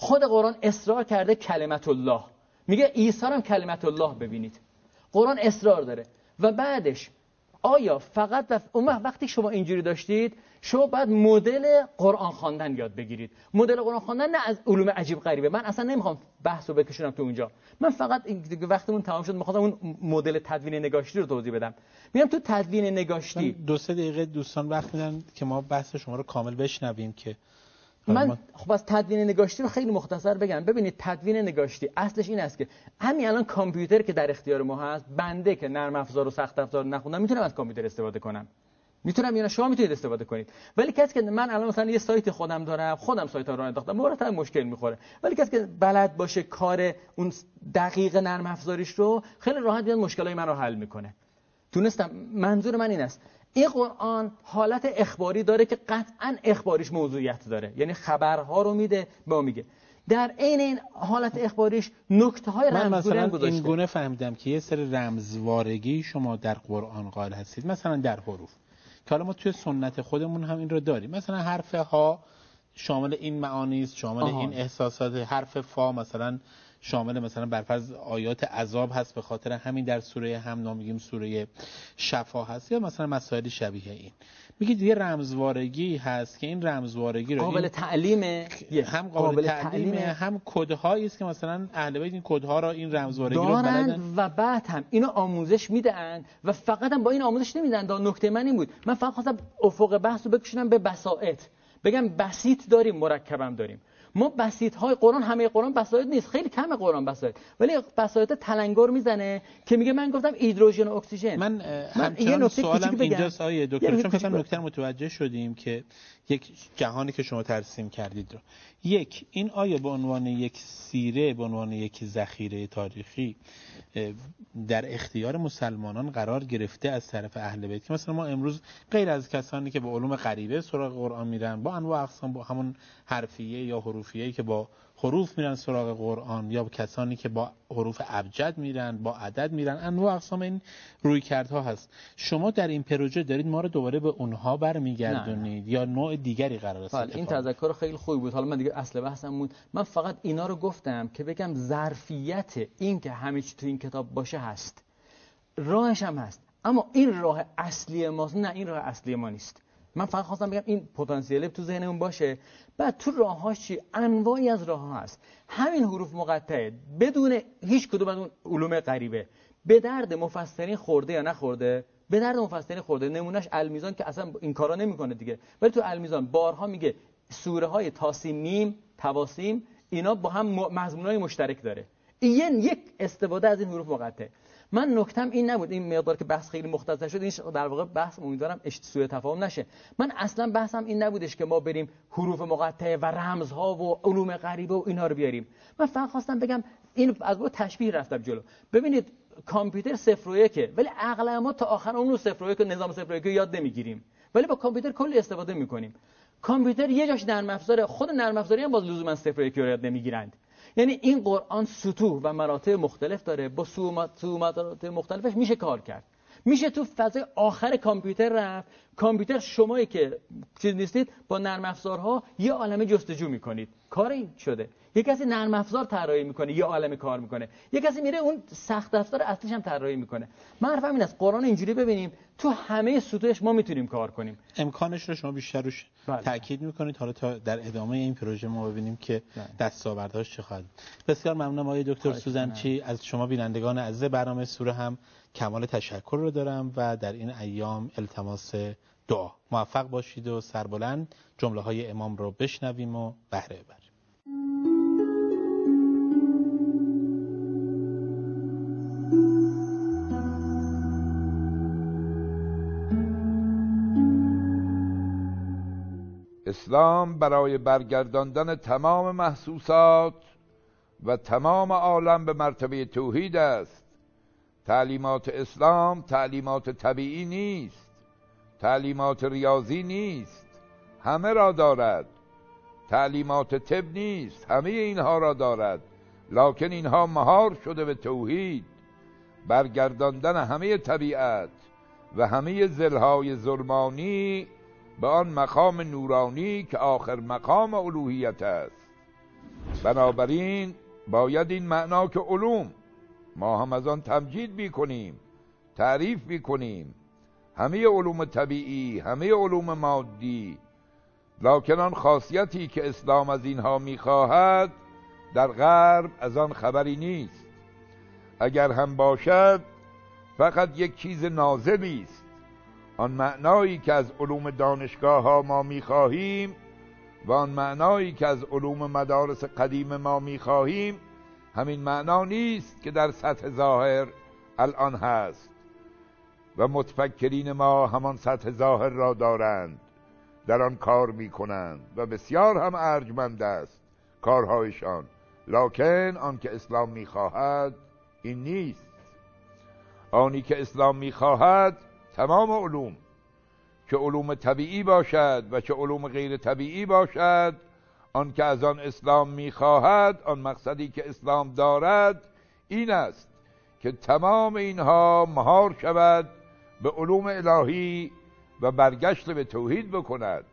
خود قرآن اصرار کرده کلمت الله. میگه عیسی هم کلمت الله ببینید. قرآن اصرار داره. و بعدش آیا فقط و اون وقتی شما اینجوری داشتید شما باید مدل قرآن خواندن یاد بگیرید. مدل قرآن خواندن نه از علوم عجیب غریبه. من اصلا نمی‌خوام بحث رو بکشونم تو اونجا. من فقط وقتمون تمام شد می‌خوام اون مدل تدوین نگاشتی رو توضیح بدم. میگم تو تدوین نگاشتی. دو سه دقیقه دوستان وقت میدن که ما بحث شما رو کامل بشنویم که من خب از تدوین نگاشتی رو خیلی مختصر بگم. ببینید تدوین نگاشتی اصلش این است که همین الان کامپیوتر که در اختیار ما هست بنده که نرم افزار و سخت افزار نخوندم می‌تونم از کامپیوتر استفاده کنم. می‌تونم یا شما می‌تونید استفاده کنید. ولی کسی که من الان مثلا یه سایت خودم دارم خودم سایت ها رو انداختم مرتب مشکل می‌خوره. ولی کسی که بلد باشه کار اون دقیق نرم افزاریش رو خیلی راحت میاد مشکلای من رو حل می‌کنه. تونستم. منظور من این است. این قرآن حالت اخباری داره که قطعا اخباریش موضوعیت داره. یعنی خبرها رو میده به ما میگه. در عین این حالت اخباریش نکته های من مثلا این گونه فهمیدم که یه سری رمزوارگی شما در قرآن قائل هستید. مثلا در حروف. که حالا ما توی سنت خودمون هم این رو داریم. مثلا حرف ها شامل این معانی است شامل این احساسات حرف فا مثلا شامل مثلا برفرض آیات عذاب هست به خاطر همین در سوره هم میگیم سوره شفا هست یا مثلا مسائل شبیه این. میگید یه رمزوارگی هست که این رمزوارگی رو قابل تعلیمه. هم قابل, تعلیمه هم کدهایی است که مثلا اهل بیت این کدها را این رمزوارگی رو بلدن. و بعد هم اینو آموزش میدن و فقط هم با این آموزش نمیدن. دا نکته من این بود. من فقط خواستم افق بحث رو بکشونم به بساطت بگم بسیط داریم مرکبم داریم. ما بسیط های قرآن همه قرآن بساط نیست. خیلی کم قرآن بساط. ولی بساط تلنگر می‌زنه که میگه من گفتم هیدروژن و اکسیژن. من, من یه نکته سوالم اینجاست آیه دکتر. چون فکر نکته متوجه شدیم که یک جهانی که شما ترسیم کردید رو. یک این آیه به عنوان یک سیره به عنوان یک ذخیره تاریخی در اختیار مسلمانان قرار گرفته از طرف اهل بیت؟ که مثلا ما امروز غیر از کسانی که به علوم غریبه سراغ قرآن میرن با انواع اقسام با همون حرفیه یا حروفیه که با حروف میرن سراغ قرآن یا کسانی که با حروف ابجد میرن با عدد میرن. انواع اقسام این روی کردها هست. شما در این پروژه دارید ما رو دوباره به اونها برمیگردونید یا نوع دیگری قرار است؟ این تذکر خیلی خوبی بود. حالا من دیگه اصل بحثم بود. من فقط اینا رو گفتم که بگم ظرفیت این که همه چی تو این کتاب باشه هست. راهش هم هست. اما این راه اصلی ماست. نه این راه اصلی ما نیست. من فقط خواستم بگم این پتانسیل تو ذهنمون باشه. بعد تو راههاش چی؟ انواعی از راه ها هست. همین حروف مقطعه. بدون هیچ کدوم از اون علوم غریبه. به درد مفسرین خورده یا نخورده؟ به درد مفسرین خورده. نمونهش المیزان که اصلا این کارا نمی‌کنه دیگه. ولی تو المیزان بارها میگه سوره های تاسیم میم تواسیم اینا با هم مضمونای مشترک داره. این یک استفاده از این حروف مقطعه. من نکتم این نبود. این مقدار که بحث خیلی مختصر شد این در واقع بحث امیدوارم سوء تفاهم نشه. من اصلا بحثم این نبودش که ما بریم حروف مقطعه و رمزها و علوم غریبه و اینها رو بیاریم. من فقط خواستم بگم این از با تشبیه رفتم جلو. ببینید کامپیوتر صفر و یکه ولی اغلب ما تا آخر اون رو صفر و یک نظام صفر و یک یاد نمی‌گیریم. ولی با کامپیوتر کلی استفاده می‌کنیم. کامپیوتر یه جاش نرم افزاره خود نرم افزاری هم باز لزوما صفر و یک یاد نمی‌گیرند. یعنی این قرآن سطوح و مراتب مختلف داره با مراتب مختلفش میشه کار کرد. میشه تو فضای آخر کامپیوتر رفت. کامپیوتر شمایی که چیز نیستید با نرم افزارها یه عالمه جستجو می‌کنید. کاری شده. یه کسی نرم افزار طراحی می‌کنه یه عالم کار می‌کنه. یه کسی میره اون سخت افزار اصلیش هم طراحی می‌کنه. من حرفم این است. قرآن اینجوری ببینیم تو همه سطوحش ما می‌تونیم کار کنیم. امکانش رو شما بیشتر روش بله. تاکید می‌کنید. حالا تا در ادامه این پروژه ما ببینیم که بله. دستاوردهاش چه خواهد بسیار ممنونم آقای دکتر سوزنچی از شما بینندگان عزیز برنامه سوره هم کمال تشکر رو دارم و در این ایام التماس دعا. موفق باشید و سربلند جمله های امام رو بشنویم و بهره ببریم. اسلام برای برگرداندن تمام محسوسات و تمام عالم به مرتبه توحید است. تعلیمات اسلام تعلیمات طبیعی نیست. تعلیمات ریاضی نیست. همه را دارد. تعلیمات طب نیست. همه اینها را دارد. لکن اینها مهار شده به توحید. برگرداندن همه طبیعت و همه زلهای ظلمانی به آن مقام نورانی که آخر مقام الوهیت است. بنابراین باید این معنا که علوم ما هم از آن تمجید بیکنیم تعریف بیکنیم همه علوم طبیعی همه علوم مادی لکن آن خاصیتی که اسلام از اینها می‌خواهد در غرب از آن خبری نیست. اگر هم باشد فقط یک چیز نازلی است. آن معنایی که از علوم دانشگاه ها ما می‌خواهیم و آن معنایی که از علوم مدارس قدیم ما می‌خواهیم همین معنا نیست که در سطح ظاهر الان هست و متفکرین ما همان سطح ظاهر را دارند در آن کار می‌کنند و بسیار هم ارجمند است کارهایشان لکن آن که اسلام می‌خواهد این نیست. آنی که اسلام می‌خواهد تمام علوم که علوم طبیعی باشد و چه علوم غیر طبیعی باشد آن که از آن اسلام می‌خواهد آن مقصدی که اسلام دارد این است که تمام اینها مهار شود به علوم الهی و برگشت به توحید بکند.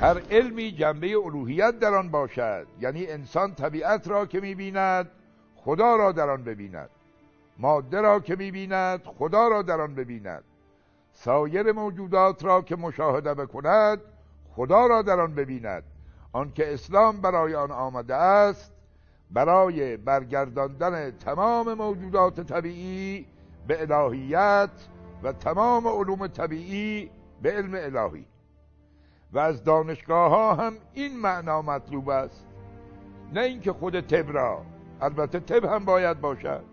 هر علمی جنبه الوهیت در آن باشد یعنی انسان طبیعت را که می‌بیند خدا را در آن ببیند. ماده را که می‌بیند خدا را در آن ببیند. سایر موجودات را که مشاهده بکند خدا را در آن ببیند. آنکه اسلام برای آن آمده است برای برگرداندن تمام موجودات طبیعی به الهیت و تمام علوم طبیعی به علم الهی. و از دانشگاه ها هم این معنا مطلوب است. نه اینکه خود طب را البته طب هم باید باشد.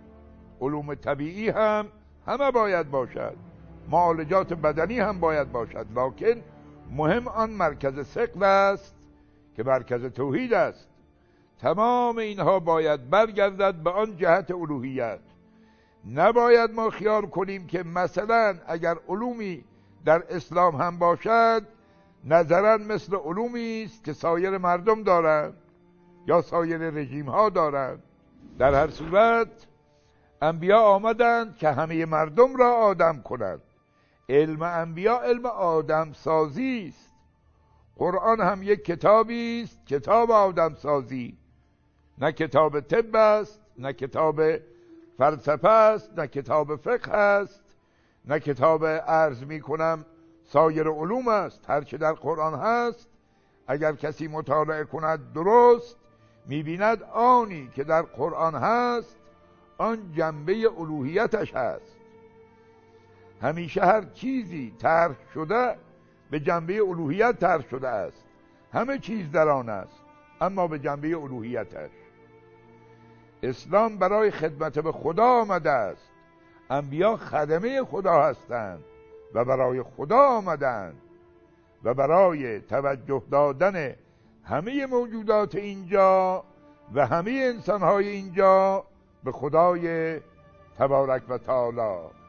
علوم طبیعی هم همه باید باشد. معالجات بدنی هم باید باشد. لکن مهم آن مرکز سقل است که مرکز توحید است. تمام اینها باید برگردد به آن جهت الوهیت. نباید ما خیال کنیم که مثلا اگر علومی در اسلام هم باشد نظرا مثل علومی است که سایر مردم دارند یا سایر رژیم ها دارند. در هر صورت انبیا آمدند که همه مردم را آدم کنند. علم انبیا علم آدم سازی است. قرآن هم یک کتابی است کتاب آدم سازی. نه کتاب طب است نه کتاب فلسفه است نه کتاب فقه است. نه کتاب عرض می کنم سایر علوم است. هرچه در قرآن هست اگر کسی مطالعه کند درست می‌بیند آنی که در قرآن هست آن جنبه الوهیتش هست. همیشه هر چیزی طرح شده به جنبه الوهیت طرح شده است. همه چیز در آن است اما به جنبه الوهیتش. اسلام برای خدمت به خدا آمده است. انبیا خدمه خدا هستند و برای خدا آمدند و برای توجه دادن همه موجودات اینجا و همه انسانهای اینجا به خدای تبارک و تعالی.